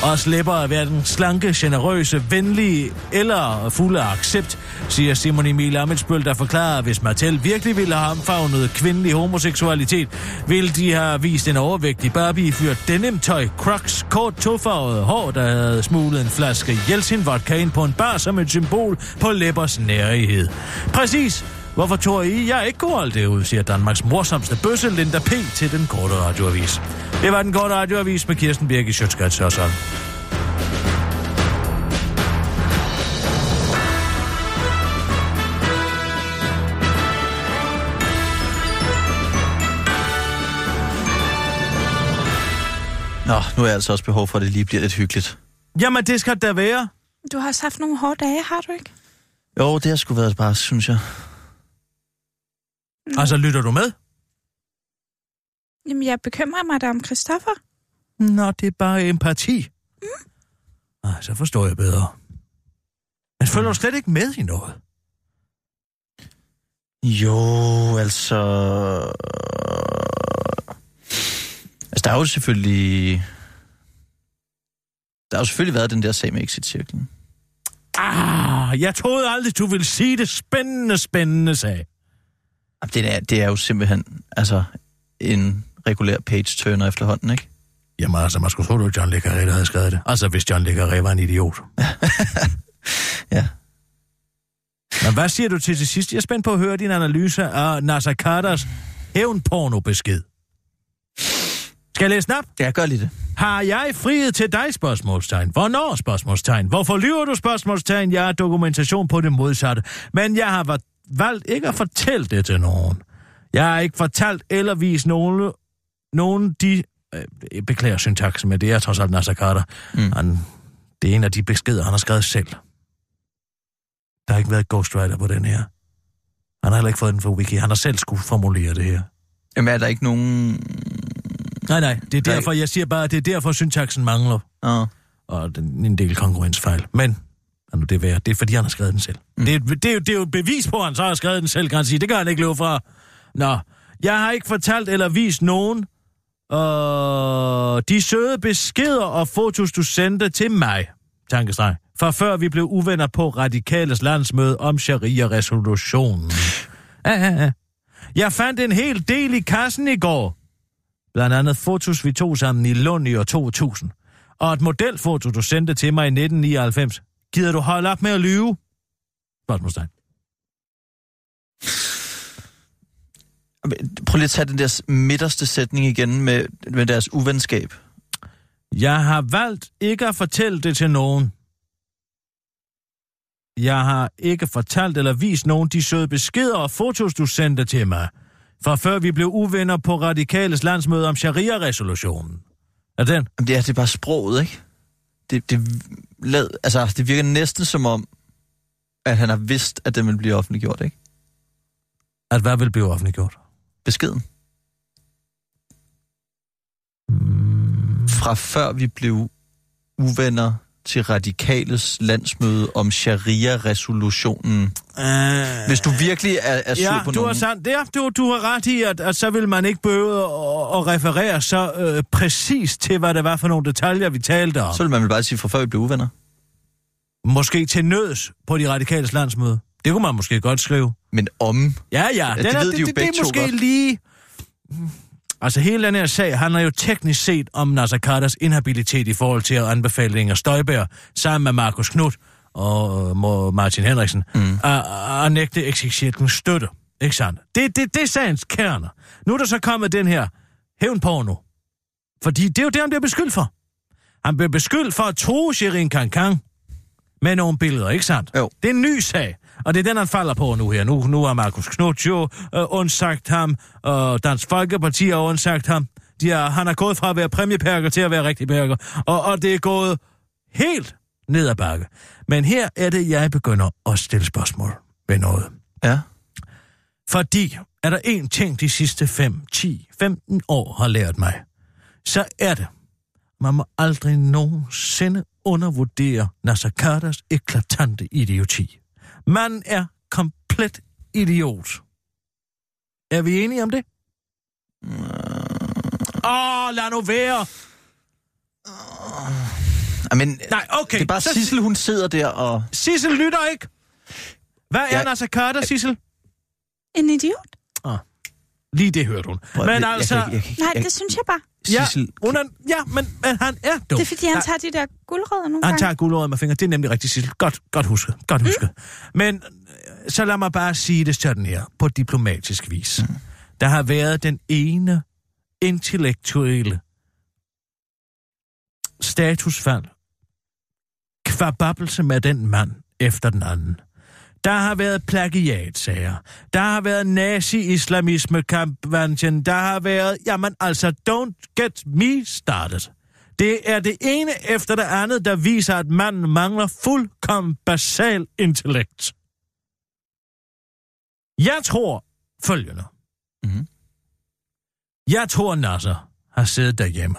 Os at er hverken slanke, generøse, venlige eller fulde af accept, siger Simon Emil Amitsbøl, der forklarer, at hvis Mattel virkelig ville have omfavnet kvindelig homoseksualitet, ville de have vist en overvægtig Barbie fyrt denim-tøj, crocs, kort tofarvet hår, der havde smuglet en flaske Jeltsin vodka ind på en bar som et symbol på læbers nærighed. Præcis. Hvorfor tror I, jeg ikke går holde det ud, siger Danmarks morsomste bøsse Linda P. til den korte radioavis. Det var den korte radioavis med Kirsten Birk i Sjøtskrets og sådan. Nå, nu er jeg altså også behov for, at det lige bliver lidt hyggeligt. Jamen, det skal da være. Du har også haft nogle hårde dage, har du ikke? Jo, det har sgu været bare, synes jeg. Mm. Altså, lytter du med? Jamen, jeg bekymrer mig da om Christoffer. Nå, det er bare empati. Mm. Ej, så forstår jeg bedre. Men følger du slet ikke med i noget? Jo, altså... Altså, der er jo selvfølgelig... Der har jo selvfølgelig været den der sag med exit-cirklen. Ah, jeg troede aldrig, du ville sige det spændende, spændende sag. Det er, det er jo simpelthen altså, en regulær page-turner efterhånden, ikke? Jamen altså, man skulle tro, var John Le Carré, der havde skrevet det. Altså, hvis John Le Carré var en idiot. [LAUGHS] ja. Men hvad siger du til til sidst? Jeg er spændt på at høre din analyse af Nasser Carters hævnporno-besked. Skal jeg læse den op? Ja, gør lige det. Har jeg friet til dig, spørgsmålstegn? Hvornår, spørgsmålstegn? Hvorfor lyver du, spørgsmålstegn? Jeg har dokumentation på det modsatte. Men jeg har valgt ikke at fortælle det til nogen. Jeg har ikke fortalt eller vist nogen, nogen de... Øh, beklager syntaksen, men det er trods alt Nasser Carter. Mm. Han, det er en af de beskeder, han har skrevet selv. Der har ikke været ghostwriter på den her. Han har heller ikke fået den fra Wiki. Han har selv skulle formulere det her. Jamen er der ikke nogen... Nej, nej. Det er derfor, jeg siger bare, at det er derfor, syntaksen mangler. Ja. Og den, en del konkurrensfejl. Men nu det være. Det er fordi, han har skrevet den selv. Mm. Det, er, det, er, jo, det er jo et bevis på, at han så har skrevet den selv, kan han sige. Det kan han ikke løbe fra. Nå, jeg har ikke fortalt eller vist nogen øh, de søde beskeder og fotos, du sendte til mig, tankestreg, for før vi blev uvenner på Radikales landsmøde om Sharia-resolutionen. Ah, ah, ah. Jeg fandt en hel del i kassen i går. Blandt andet fotos, vi tog sammen i Lund i år 2000. Og et modelfoto, du sendte til mig i 1999. Gider du holde op med at lyve? Spørgsmålstegn. Prøv lige at tage den der midterste sætning igen med, med deres uvenskab. Jeg har valgt ikke at fortælle det til nogen. Jeg har ikke fortalt eller vist nogen de søde beskeder og fotos, du sendte til mig. For før vi blev uvenner på Radikales landsmøde om Sharia-resolutionen. Er den? Jamen, det, er, det er bare sproget, ikke? Det, det, lad, altså, det virker næsten som om, at han har vidst, at den vil blive offentliggjort, ikke? At hvad vil blive offentliggjort? Beskeden. Mm. Fra før vi blev uvenner til radikales landsmøde om sharia-resolutionen. Uh, Hvis du virkelig er, er sur ja, på du nogen... Har sandt, ja, du, du har ret i, at, at så vil man ikke behøve at, at referere så øh, præcis til, hvad det var for nogle detaljer, vi talte om. Så vil man vel bare sige, fra før vi blev uvenner. Måske til nøds på de radikales landsmøde. Det kunne man måske godt skrive. Men om... Ja, ja. ja det er, ved det, de jo det, begge det er måske godt. lige... Altså hele den her sag handler jo teknisk set om Nasser Carters inhabilitet i forhold til at anbefale Inger Støjberg sammen med Markus Knudt og øh, Martin Henriksen mm. at, at nægte eksekirkens støtte. Ikke sandt? Det, det, det er sagens kerner. Nu er der så kommet den her hævnporno. Fordi det er jo det, han bliver beskyldt for. Han bliver beskyldt for at tro Shirin Kankan med nogle billeder, ikke sandt? Jo. Det er en ny sag, og det er den, han falder på nu her. Nu, nu har Markus Knudt jo øh, undsagt ham, og Dansk Folkeparti har undsagt ham. De er, han er gået fra at være præmiepærker til at være rigtig pærker, og, og det er gået helt ned ad bakke. Men her er det, jeg begynder at stille spørgsmål ved noget. Ja. Fordi er der en ting, de sidste 5, 10, 15 år har lært mig, så er det, man må aldrig nogensinde undervurdere Nasser Carters eklatante idioti. Man er komplet idiot. Er vi enige om det? Åh, oh, lad nu være. Men, Nej, okay. Det er bare så- Sissel, hun sidder der og... Sissel lytter ikke. Hvad er Ja. Nasser Carter, Sissel? En idiot? Lige det hørte hun. Prøv, Men jeg- altså... jeg- jeg- Nej, det synes jeg bare. Ja, Sissel, hun er, ja men, men han er dum. Det er fordi, han tager de der guldrødder nogle Han gange. tager guldrøret med fingre. Det er nemlig rigtigt, Sissel. Godt, godt husket. Godt husket. Mm. Men øh, så lad mig bare sige det sådan her, på diplomatisk vis. Mm. Der har været den ene intellektuelle statusfald, kvababbelse med den mand efter den anden. Der har været plagiatsager. Der har været nazi-islamisme kampagnen. Der har været, jamen altså, don't get me started. Det er det ene efter det andet, der viser, at manden mangler fuldkommen basal intellekt. Jeg tror følgende. Mhm. Jeg tror, Nasser har siddet derhjemme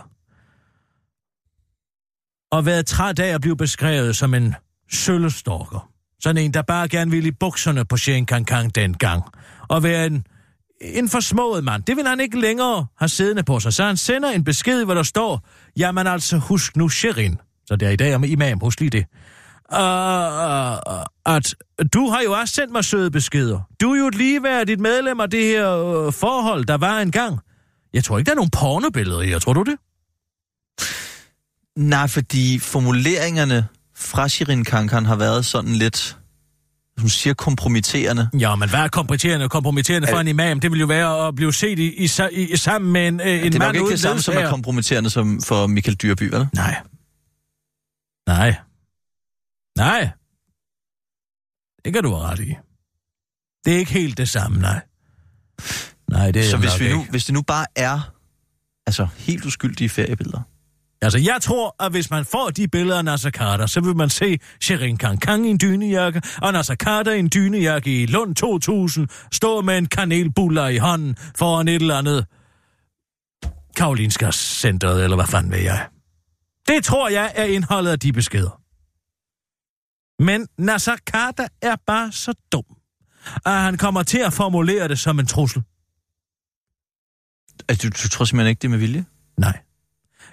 og været træt af at blive beskrevet som en søllestalker. Sådan en, der bare gerne ville i bukserne på Shen Kang Kang dengang. Og være en, en forsmået mand. Det vil han ikke længere have siddende på sig. Så han sender en besked, hvor der står, jamen altså, husk nu Sherin. Så det er i dag om imam, husk lige det. Uh, at du har jo også sendt mig søde beskeder. Du er jo et ligeværdigt medlem af det her uh, forhold, der var engang. Jeg tror ikke, der er nogen pornobilleder i, jeg tror du det? Nej, fordi formuleringerne fra Shirin Kankan har været sådan lidt, som siger, kompromitterende. Ja, men hvad er kompromitterende kompromitterende for en imam? Det vil jo være at blive set i, i, i, i sammen med en, øh, en det er mand nok ikke uden det samme, som er kompromitterende som for Michael Dyrby, vel? Nej. Nej. Nej. Det kan du have ret i. Det er ikke helt det samme, nej. Nej, det er Så hvis, vi nu, ikke. hvis det nu bare er altså, helt uskyldige feriebilleder, Altså, jeg tror, at hvis man får de billeder af Nasser Carter, så vil man se Sherin Kankang i en dynejakke, og Nasser Carter i en dynejakke i Lund 2000, stå med en kanelbuller i hånden foran et eller andet Karolinska Centeret, eller hvad fanden ved jeg. Det tror jeg er indholdet af de beskeder. Men Nasser Carter er bare så dum, at han kommer til at formulere det som en trussel. altså, du, du tror simpelthen ikke, det er med vilje? Nej.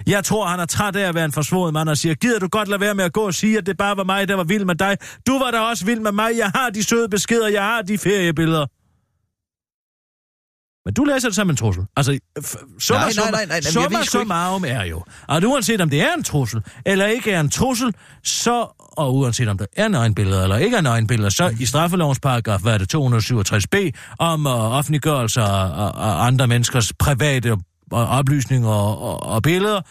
Jeg tror, han er træt af at være en forsvoret mand og siger, gider du godt lade være med at gå og sige, at det bare var mig, der var vild med dig. Du var da også vild med mig. Jeg har de søde beskeder, jeg har de feriebilleder. Men du læser det som en trussel. Altså, summa, Nej, nej, nej, nej, summa summarum er jo, at uanset om det er en trussel, eller ikke er en trussel, så, og uanset om det er nøgenbilleder eller ikke er nøgenbilleder, så i straffelovens paragraf, hvad er det, 267b, om uh, offentliggørelse af, af, andre menneskers private oplysninger og, og, og billeder,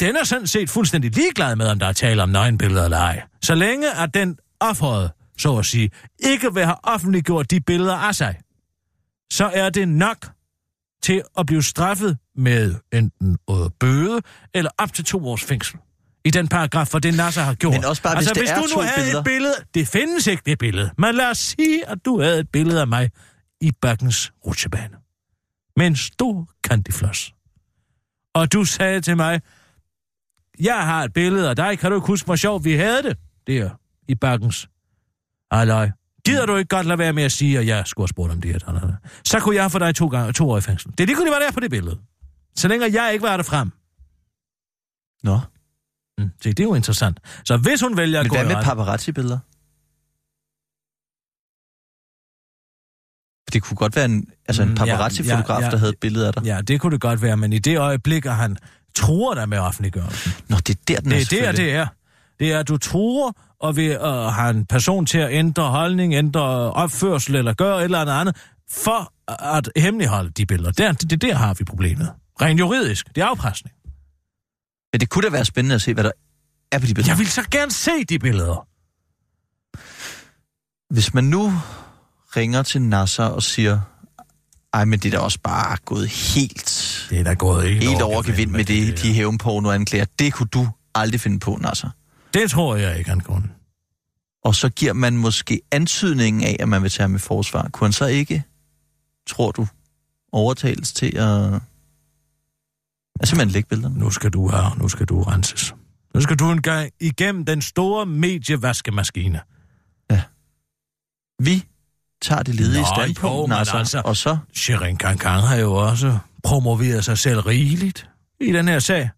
den er sådan set fuldstændig ligeglad med, om der er tale om nøgenbilleder eller ej. Så længe at den offeret, så at sige, ikke vil have offentliggjort de billeder af sig, så er det nok til at blive straffet med enten bøde eller op til to års fængsel. I den paragraf, for det Nasser har gjort. Men også bare, hvis altså, det hvis du nu havde billeder. et billede... Det findes ikke, det billede. Men lad os sige, at du havde et billede af mig i bakkens rutsjebane. Med en stor candyfloss. Og du sagde til mig, jeg har et billede af dig, kan du ikke huske, hvor sjovt vi havde det? Der, i bakkens. Halløj. Gider du ikke godt lade være med at sige, at jeg skulle have spurgt om det her? Så kunne jeg få dig to, gange, to år i fængsel. Det er ligegyldigt, hvad der er på det billede. Så længe jeg ikke var der frem. Nå. Mm, se, det er jo interessant. Så hvis hun vælger at Men gå hvad i med paparazzi-billeder? Det kunne godt være en, altså en Mm, paparazzi-fotograf, ja, ja. der havde et billede af dig. Ja, det kunne det godt være, men i det øjeblik, at han truer dig med offentliggørelsen. Nå, det er der, den Det er er der, det er. Det er, at du truer og vil uh, have en person til at ændre holdning, ændre opførsel eller gøre et eller andet andet, for at hemmeligholde de billeder. Der, det, det der har vi problemet. Rent juridisk. Det er afpresning. Men det kunne da være spændende at se, hvad der er på de billeder. Jeg vil så gerne se de billeder. Hvis man nu ringer til Nasser og siger, ej, men det er da også bare gået helt, Det er da gået helt, helt over overgevind med det, de hævnporno-anklager. Det kunne du aldrig finde på, Nasser. Det tror jeg ikke, han kunne. Og så giver man måske antydningen af, at man vil tage ham i forsvar. Kunne han så ikke, tror du, overtales til at... Altså simpelthen lægge billederne? Nu skal du her, nu skal du renses. Nu skal du en gang igennem den store medievaskemaskine. Vi tager det ledige Nå, standpunkt, jo, Nasser, altså- og så... Shirin Kankan har jo også promoveret sig selv rigeligt i den her sag.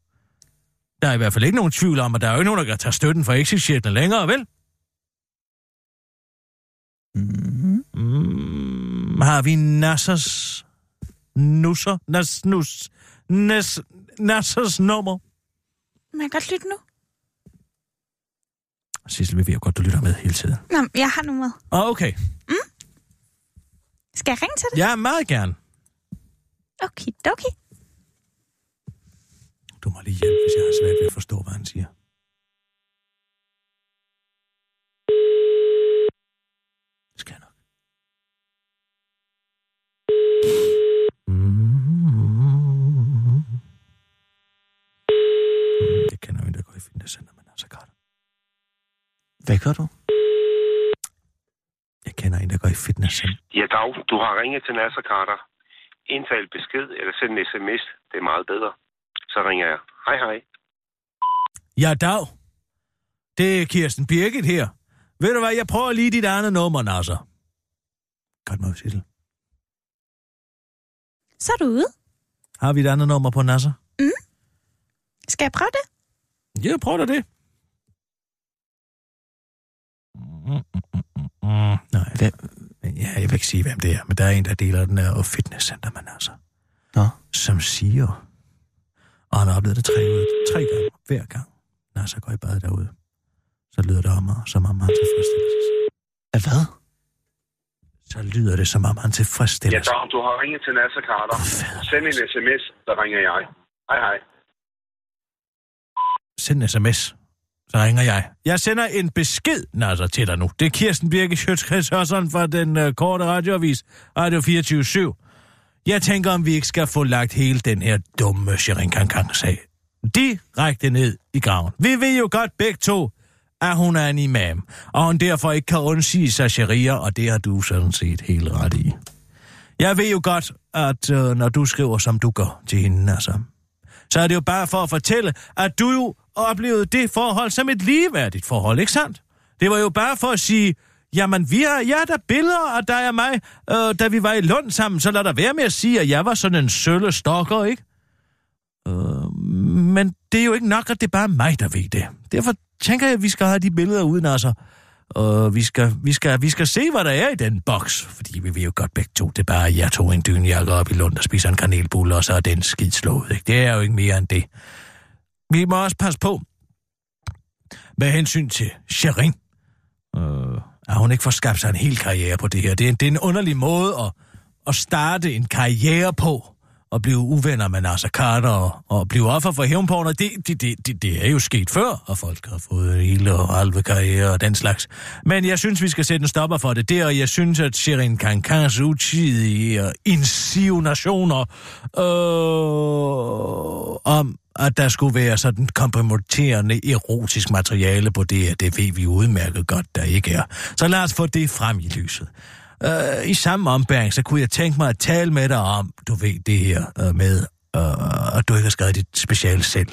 Der er i hvert fald ikke nogen tvivl om, at der er jo ikke nogen, der kan tage støtten fra exit længere, vel? Mm-hmm. Mm, har vi Nassers nusser? Nas, nus, nas, Nassers nummer? Må jeg godt lytte nu? Sissel, vi ved jo godt, du lytter med hele tiden. Nå, jeg har nummeret. Åh, oh, okay. Skal jeg ringe til det? Ja, meget gerne. Okay, okay. Du må lige hjælpe, hvis jeg har svært ved at forstå, hvad han siger. Det skal jeg nok. Mm. Det kender vi, der går i fitnesscenter, men altså godt. Hvad gør du? Jeg kender en, der går i fitnesscenter. Ja, Dag, du har ringet til Nasser Carter. Indtal besked eller send en sms. Det er meget bedre. Så ringer jeg. Hej, hej. Ja, dag. Det er Kirsten Birgit her. Ved du hvad, jeg prøver lige dit andet nummer, Nasser. Godt måde, Sissel. Så er du ude. Har vi et andet nummer på Nasser? Skal jeg prøve det? Ja, prøv da det. Mm, mm, mm. Nej. Hvem? Ja, jeg vil ikke sige, hvem det er, men der er en, der deler den her fitnesscenter, man altså. Nå. Som siger, og han har oplevet det tre, tre gange, hver gang, når så går i bad derude. Så lyder det om, som om han tilfredsstiller sig selv. Af hvad? Så lyder det, som om han tilfredsstiller Ja, sig. Dag, du har ringet til Nasser Carter. Send en sms, så ringer jeg. Hej, hej. Send en sms. Så ringer jeg. Jeg sender en besked, Nasser, til dig nu. Det er Kirsten Birke Sjøtskreds Hørsson fra den øh, korte radioavis, Radio 24 /7. Jeg tænker, om vi ikke skal få lagt hele den her dumme Sherin Kankang-sag direkte ned i graven. Vi ved jo godt begge to, at hun er en imam, og hun derfor ikke kan undsige sig sharia, og det har du sådan set helt ret i. Jeg ved jo godt, at øh, når du skriver, som du gør til hende, altså, så er det jo bare for at fortælle, at du jo oplevede det forhold som et ligeværdigt forhold, ikke sandt? Det var jo bare for at sige, jamen vi har, ja, der er billeder af dig og mig, øh, da vi var i Lund sammen, så lad der være med at sige, at jeg var sådan en sølle stalker, ikke? Øh, men det er jo ikke nok, at det er bare mig, der ved det. Derfor tænker jeg, at vi skal have de billeder uden altså. Og vi skal, vi, skal, vi skal se, hvad der er i den boks. Fordi vi vil jo godt begge to. Det er bare, at jeg tog en dynjakke op i Lund og spiser en kanelbulle, og så er den skidt slået. Ikke? Det er jo ikke mere end det. Vi må også passe på med hensyn til Sherin. Øh, at hun ikke får skabt sig en hel karriere på det her. Det er, det er en underlig måde at, at starte en karriere på og blive uvenner med Nasser Carter og, og blive offer for hævnporno, det, det, det, det, det er jo sket før, og folk har fået hele og halve karriere og den slags. Men jeg synes, vi skal sætte en stopper for det der, og jeg synes, at Shirin Kankans utidige insinuationer øh, om, at der skulle være sådan kompromitterende erotisk materiale på det her, det ved vi udmærket godt, der ikke er. Så lad os få det frem i lyset. Øh, I samme ombæring, så kunne jeg tænke mig at tale med dig om, du ved det her øh, med, øh, at du ikke har skrevet dit speciale selv.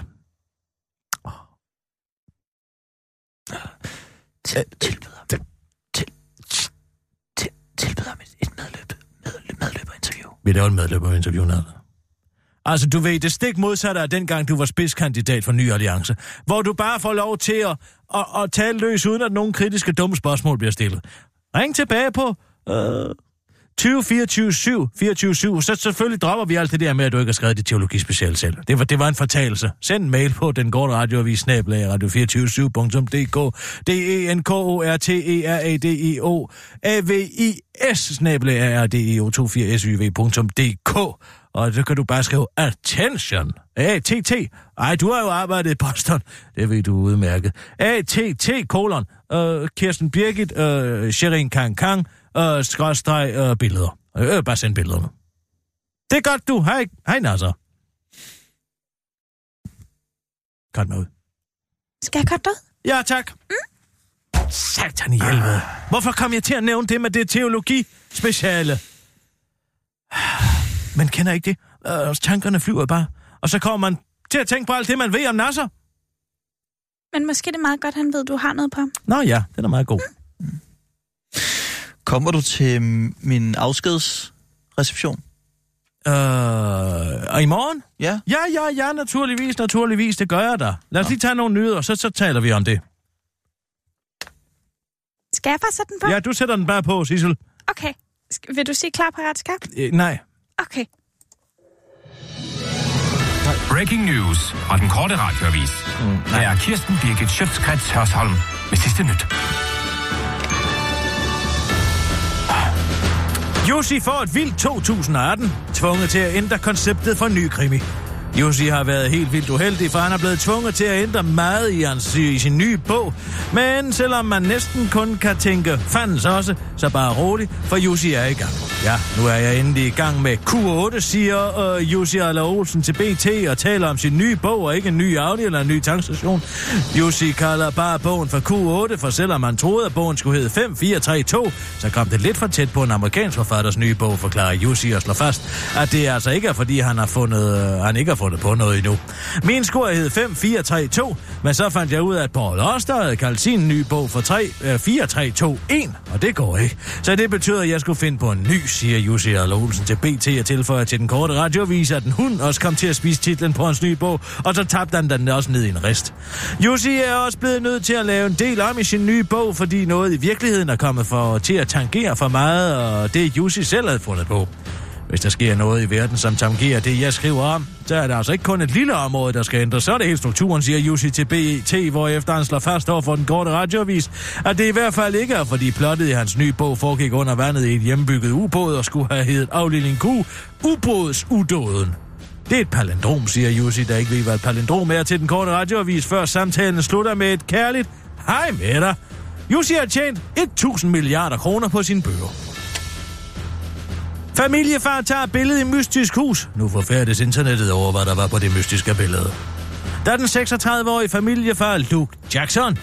Tilbyder tilbyder ham et medløb, medløberinterview. Vi laver en medløberinterview, Nada. Altså, du ved, det stik modsatte af dengang, du var spidskandidat for Ny Alliance, hvor du bare får lov til at, at, at tale løs, uden at nogen kritiske dumme spørgsmål bliver stillet. Ring tilbage på øh, 20 24 7, 24 7, så selvfølgelig dropper vi alt det der med, at du ikke har skrevet dit teologispecial selv. Det var, det var en fortalelse. Send en mail på den korte radioavis snablag radio247.dk d e n k o r t e r a d i o a v i s snablag r d e o 24 s y v.dk og så kan du bare skrive attention. A-T-T. Ej, du har jo arbejdet i Boston. Det ved du udmærket. A-T-T, kolon. Øh, Kirsten Birgit, øh, Sherin Kang Kang, uh, skrådstreg, uh, billeder. Uh, bare send billederne. Det er godt, du. Hej, hej Nasser. Godt med ud. Skal jeg godt ud? Ja, tak. Mm? Satan i helvede. Hvorfor kom jeg til at nævne det med det teologi-speciale? Man kender ikke det. Øh, tankerne flyver bare. Og så kommer man til at tænke på alt det, man ved om Nasser. Men måske det er meget godt, han ved, du har noget på. Nå ja, den er meget god. Mm. Kommer du til min afskedsreception? Øh, og i morgen? Ja. Ja, ja, ja, naturligvis, naturligvis, det gør jeg da. Lad os lige tage nogle nyheder, så, så taler vi om det. Skal jeg bare sætte den på? Ja, du sætter den bare på, Sissel. Okay. Sk- vil du sige klar, parat, skarp? Øh, nej. Okay. Breaking news fra den korte radioavis. Mm, Her er Kirsten Birgit Schøtzgrads Hørsholm med sidste nyt. Jussi får et vildt 2018, tvunget til at ændre konceptet for ny krimi. Jussi har været helt vildt uheldig, for han er blevet tvunget til at ændre meget i, hans, i sin nye bog. Men selvom man næsten kun kan tænke, fandens også, så bare roligt, for Jussi er i gang. Ja, nu er jeg endelig i gang med Q8, siger øh, Jussi Aller Olsen til BT og taler om sin nye bog, og ikke en ny Audi eller en ny tankstation. Jussi kalder bare bogen for Q8, for selvom man troede, at bogen skulle hedde 5432, så kom det lidt for tæt på en amerikansk forfatters nye bog, forklarer Jussi og slår fast, at det altså ikke er, fordi han har fundet, øh, han ikke har fundet på noget endnu. Min score hed 5432, men så fandt jeg ud af, at Paul Oster havde kaldt sin nye bog for 3, uh, 4321, og det går ikke. Så det betyder, at jeg skulle finde på en ny, siger Jussi Aller Olsen til BT og tilføjer til den korte radiovis, at den hund også kom til at spise titlen på hans nye bog, og så tabte han den også ned i en rist. Jussi er også blevet nødt til at lave en del om i sin nye bog, fordi noget i virkeligheden er kommet for, til at tangere for meget, og det Jussi selv havde fundet på. Hvis der sker noget i verden, som tangerer det, jeg skriver om, så er det altså ikke kun et lille område, der skal ændres. Så er det hele strukturen, siger Jussi til BET, hvor efter han slår fast over for den korte radiovis, at det i hvert fald ikke er, fordi plottet i hans nye bog foregik under vandet i et hjembygget ubåd og skulle have heddet afdeling Q, ubåds udåden. Det er et palindrom, siger Jussi, der ikke ved, hvad et palindrom er til den korte radioavis, før samtalen slutter med et kærligt Hej med dig. Jussi har tjent 1000 milliarder kroner på sin bøger. Familiefar tager billede i mystisk hus. Nu forfærdes internettet over, hvad der var på det mystiske billede. Da den 36-årige familiefar Luke Jackson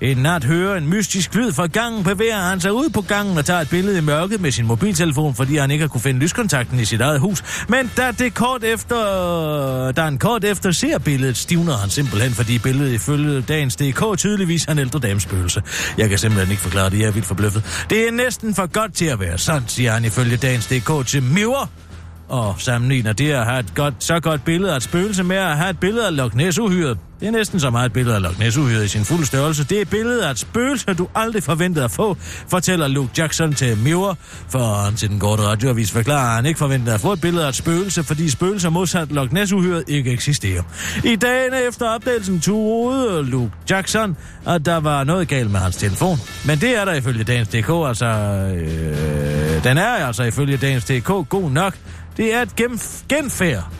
en nat hører en mystisk lyd fra gangen, bevæger han sig ud på gangen og tager et billede i mørket med sin mobiltelefon, fordi han ikke har kunne finde lyskontakten i sit eget hus. Men da, det kort efter, da han kort efter ser billedet, stivner han simpelthen, fordi billedet ifølge dagens DK tydeligvis er en ældre damespøgelse. Jeg kan simpelthen ikke forklare det, jeg er vildt forbløffet. Det er næsten for godt til at være sandt, siger han ifølge dagens DK til Miver og sammenligner det at have et godt, så godt billede af et spøgelse med at have et billede af Loch Ness-uhyret. Det er næsten så meget et billede af Loch Ness-uhyret i sin fulde størrelse. Det er et billede af et spøgelse, du aldrig forventede at få, fortæller Luke Jackson til Mirror. For han til den korte radioavis forklarer, at han ikke forventede at få et billede af et spøgelse, fordi spøgelser modsat Loch Ness-uhyret ikke eksisterer. I dagene efter opdagelsen troede Luke Jackson, at der var noget galt med hans telefon. Men det er der ifølge Dagens DK, altså... Øh, den er altså ifølge Dagens DK god nok. Det er et genf- genfærd,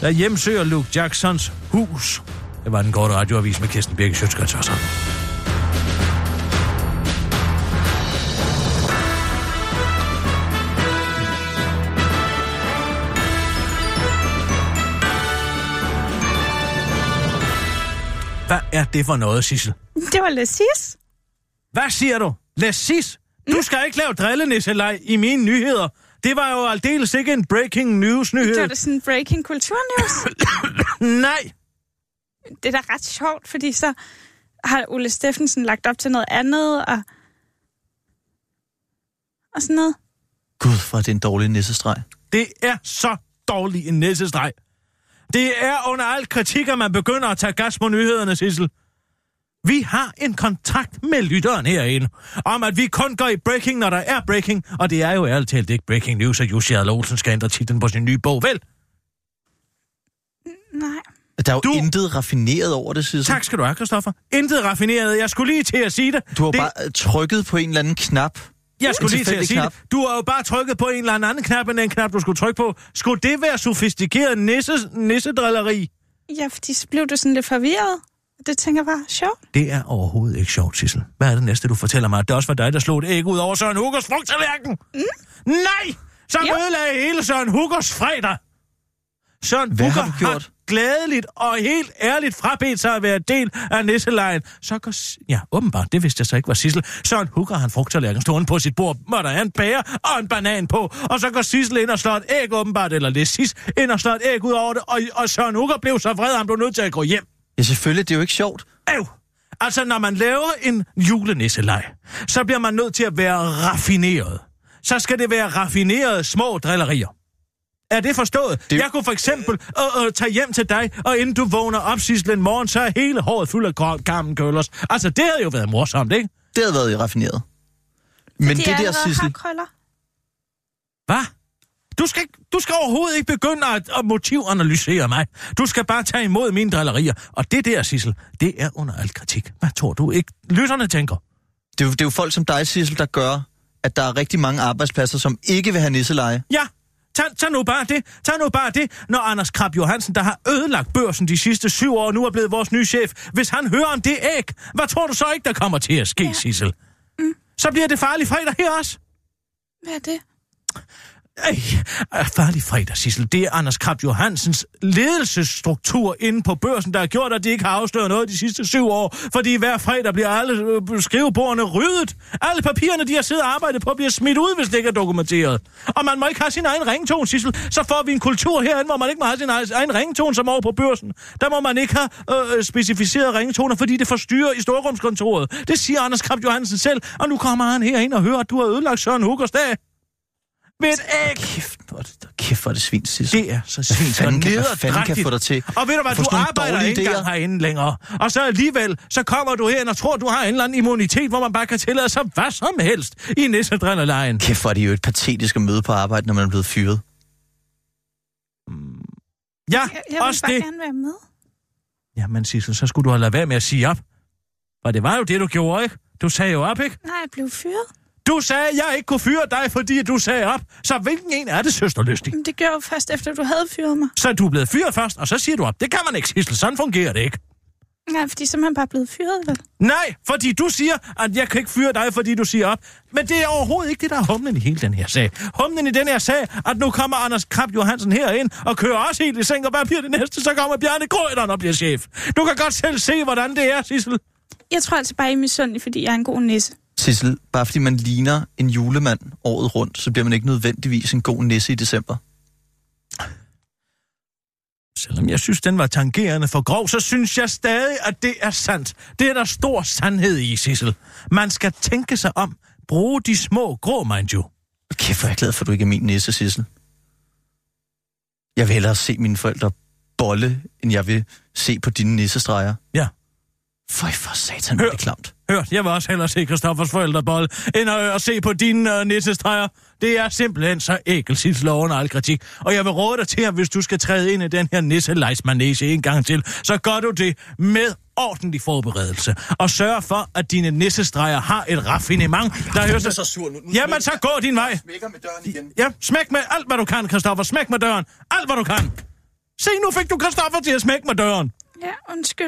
der hjemsøger Luke Jacksons hus. Det var den korte radioavis med Kirsten Birke Sjøtskrets Hvad er det for noget, Sissel? Det var Lessis. Hvad siger du? Lessis? Du skal ikke lave drillenisseleg i mine nyheder. Det var jo aldeles ikke en breaking news nyhed. Det var da sådan en breaking kulturnews. [COUGHS] Nej. Det er da ret sjovt, fordi så har Ole Steffensen lagt op til noget andet, og, og sådan noget. Gud, for det er en dårlig nissestreg. Det er så dårlig en næsestreg. Det er under al kritik, at man begynder at tage gas på nyhederne, Sissel. Vi har en kontrakt med lytteren herinde, om at vi kun går i breaking, når der er breaking, og det er jo ærligt talt ikke breaking news, at Jussi Adler Olsen skal ændre titlen på sin nye bog, vel? Nej. Der er jo du... intet raffineret over det, Sissel. Tak skal du have, Christoffer. Intet raffineret. Jeg skulle lige til at sige det. Du har det... bare trykket på en eller anden knap. Jeg skulle lige til at sige knap. det. Du har jo bare trykket på en eller anden knap, end den knap, du skulle trykke på. Skulle det være sofistikeret nisse, nissedrilleri? Ja, fordi så blev du sådan lidt forvirret. Det tænker jeg bare, sjovt. Det er overhovedet ikke sjovt, Sissel. Hvad er det næste, du fortæller mig? At det også var dig, der slog et æg ud over Søren Huggers frugttallerken? Mm? Nej! Så ødelagde hele Søren Huggers fredag. Søren Hvad Hugger har du gjort? glædeligt og helt ærligt frabedt sig at være del af nisselejen. Så går... Ja, åbenbart, det vidste jeg så ikke var Sissel. Søren Hugger han frugttallerken stående på sit bord, hvor der er en pære og en banan på. Og så går Sissel ind og slår et æg åbenbart, eller det Sis ind og slår et æg ud over det. Og, og Søren Hugger blev så vred, at han blev nødt til at gå hjem. Ja, selvfølgelig. Det er jo ikke sjovt. Øv! Altså, når man laver en julenisselej, så bliver man nødt til at være raffineret. Så skal det være raffinerede små drillerier. Er det forstået? Det... Jeg kunne for eksempel øh, øh, tage hjem til dig, og inden du vågner op sidst en morgen, så er hele håret fuld af gammel køllers. Altså, det havde jo været morsomt, ikke? Det havde været raffineret. Men de det der, Sissel... Hvad? Du skal, du skal overhovedet ikke begynde at, at motivanalysere mig. Du skal bare tage imod mine drillerier. Og det der, Sissel, det er under al kritik. Hvad tror du ikke, lytterne tænker? Det er, jo, det er jo folk som dig, Sissel, der gør, at der er rigtig mange arbejdspladser, som ikke vil have nisseleje. Ja, Tag, tag nu bare det. Tag nu bare det, når Anders Krab Johansen, der har ødelagt børsen de sidste syv år, nu er blevet vores nye chef. Hvis han hører om det æg, hvad tror du så ikke, der kommer til at ske, ja. Sissel? Mm. Så bliver det farlig fredag her også. Hvad er det? Ej, farlig fredag, Sissel. Det er Anders Krab Johansens ledelsesstruktur inde på børsen, der har gjort, at de ikke har afsløret noget de sidste syv år. Fordi hver fredag bliver alle øh, skrivebordene ryddet. Alle papirerne, de har siddet og arbejdet på, bliver smidt ud, hvis det ikke er dokumenteret. Og man må ikke have sin egen ringtone, Sissel. Så får vi en kultur herinde, hvor man ikke må have sin egen ringtone som over på børsen. Der må man ikke have øh, øh specificeret ringtoner, fordi det forstyrrer i storrumskontoret. Det siger Anders Krab Johansen selv, og nu kommer han herind og hører, at du har ødelagt Søren Huggers dag et æg. Kæft, hvor er det, kæft, hvor er det svin, Sissel. Det er så svin, hvad fanden, kan, hvad fanden kan få dig til? Og ved du hvad, du arbejder ikke engang herinde længere. Og så alligevel, så kommer du her og tror, du har en eller anden immunitet, hvor man bare kan tillade sig hvad som helst i nissedrillelejen. Kæft, hvor er det jo et patetisk at møde på arbejde, når man er blevet fyret. Ja, Jeg, jeg vil også bare det. gerne være med. Jamen Sissel, så skulle du have ladet være med at sige op. For det var jo det, du gjorde, ikke? Du sagde jo op, ikke? Nej, jeg blev fyret. Du sagde, at jeg ikke kunne fyre dig, fordi du sagde op. Så hvilken en er det, søster Lystig? Men det gjorde jeg jo først efter, du havde fyret mig. Så er du blevet fyret først, og så siger du op. Det kan man ikke, Sissel. Sådan fungerer det ikke. Nej, fordi så er man bare blevet fyret, vel? Nej, fordi du siger, at jeg kan ikke fyre dig, fordi du siger op. Men det er overhovedet ikke det, der er humlen i hele den her sag. Humlen i den her sag, at nu kommer Anders Krab Johansen herind og kører også helt i seng, og hvad bliver det næste? Så kommer Bjarne Grøderen og bliver chef. Du kan godt selv se, hvordan det er, Sissel. Jeg tror altså bare, I er misundelig, fordi jeg er en god nisse. Sissel, bare fordi man ligner en julemand året rundt, så bliver man ikke nødvendigvis en god nisse i december. Selvom jeg synes, den var tangerende for grov, så synes jeg stadig, at det er sandt. Det er der stor sandhed i, Sissel. Man skal tænke sig om. Bruge de små grå, mind you. Kæft, hvor er jeg glad for, at du ikke er min nisse, Sissel. Jeg vil hellere se mine forældre bolle, end jeg vil se på dine nissestreger. Ja. Føj for satan, er det klamt. Hørt, jeg vil også hellere se Christoffers forældrebolle, end at, at se på dine uh, nissestreger. Det er simpelthen så ækelsidslovende al kritik. Og jeg vil råde dig til, at hvis du skal træde ind i den her nisselejsmanege en gang til, så gør du det med ordentlig forberedelse. Og sørg for, at dine nissestreger har et raffinement, der hører sig... så sur nu. nu Jamen, så gå din vej. Smækker med døren igen. Ja, smæk med alt, hvad du kan, Christoffer. Smæk med døren. Alt, hvad du kan. Se, nu fik du Christoffer til at smække med døren. Ja, undskyld.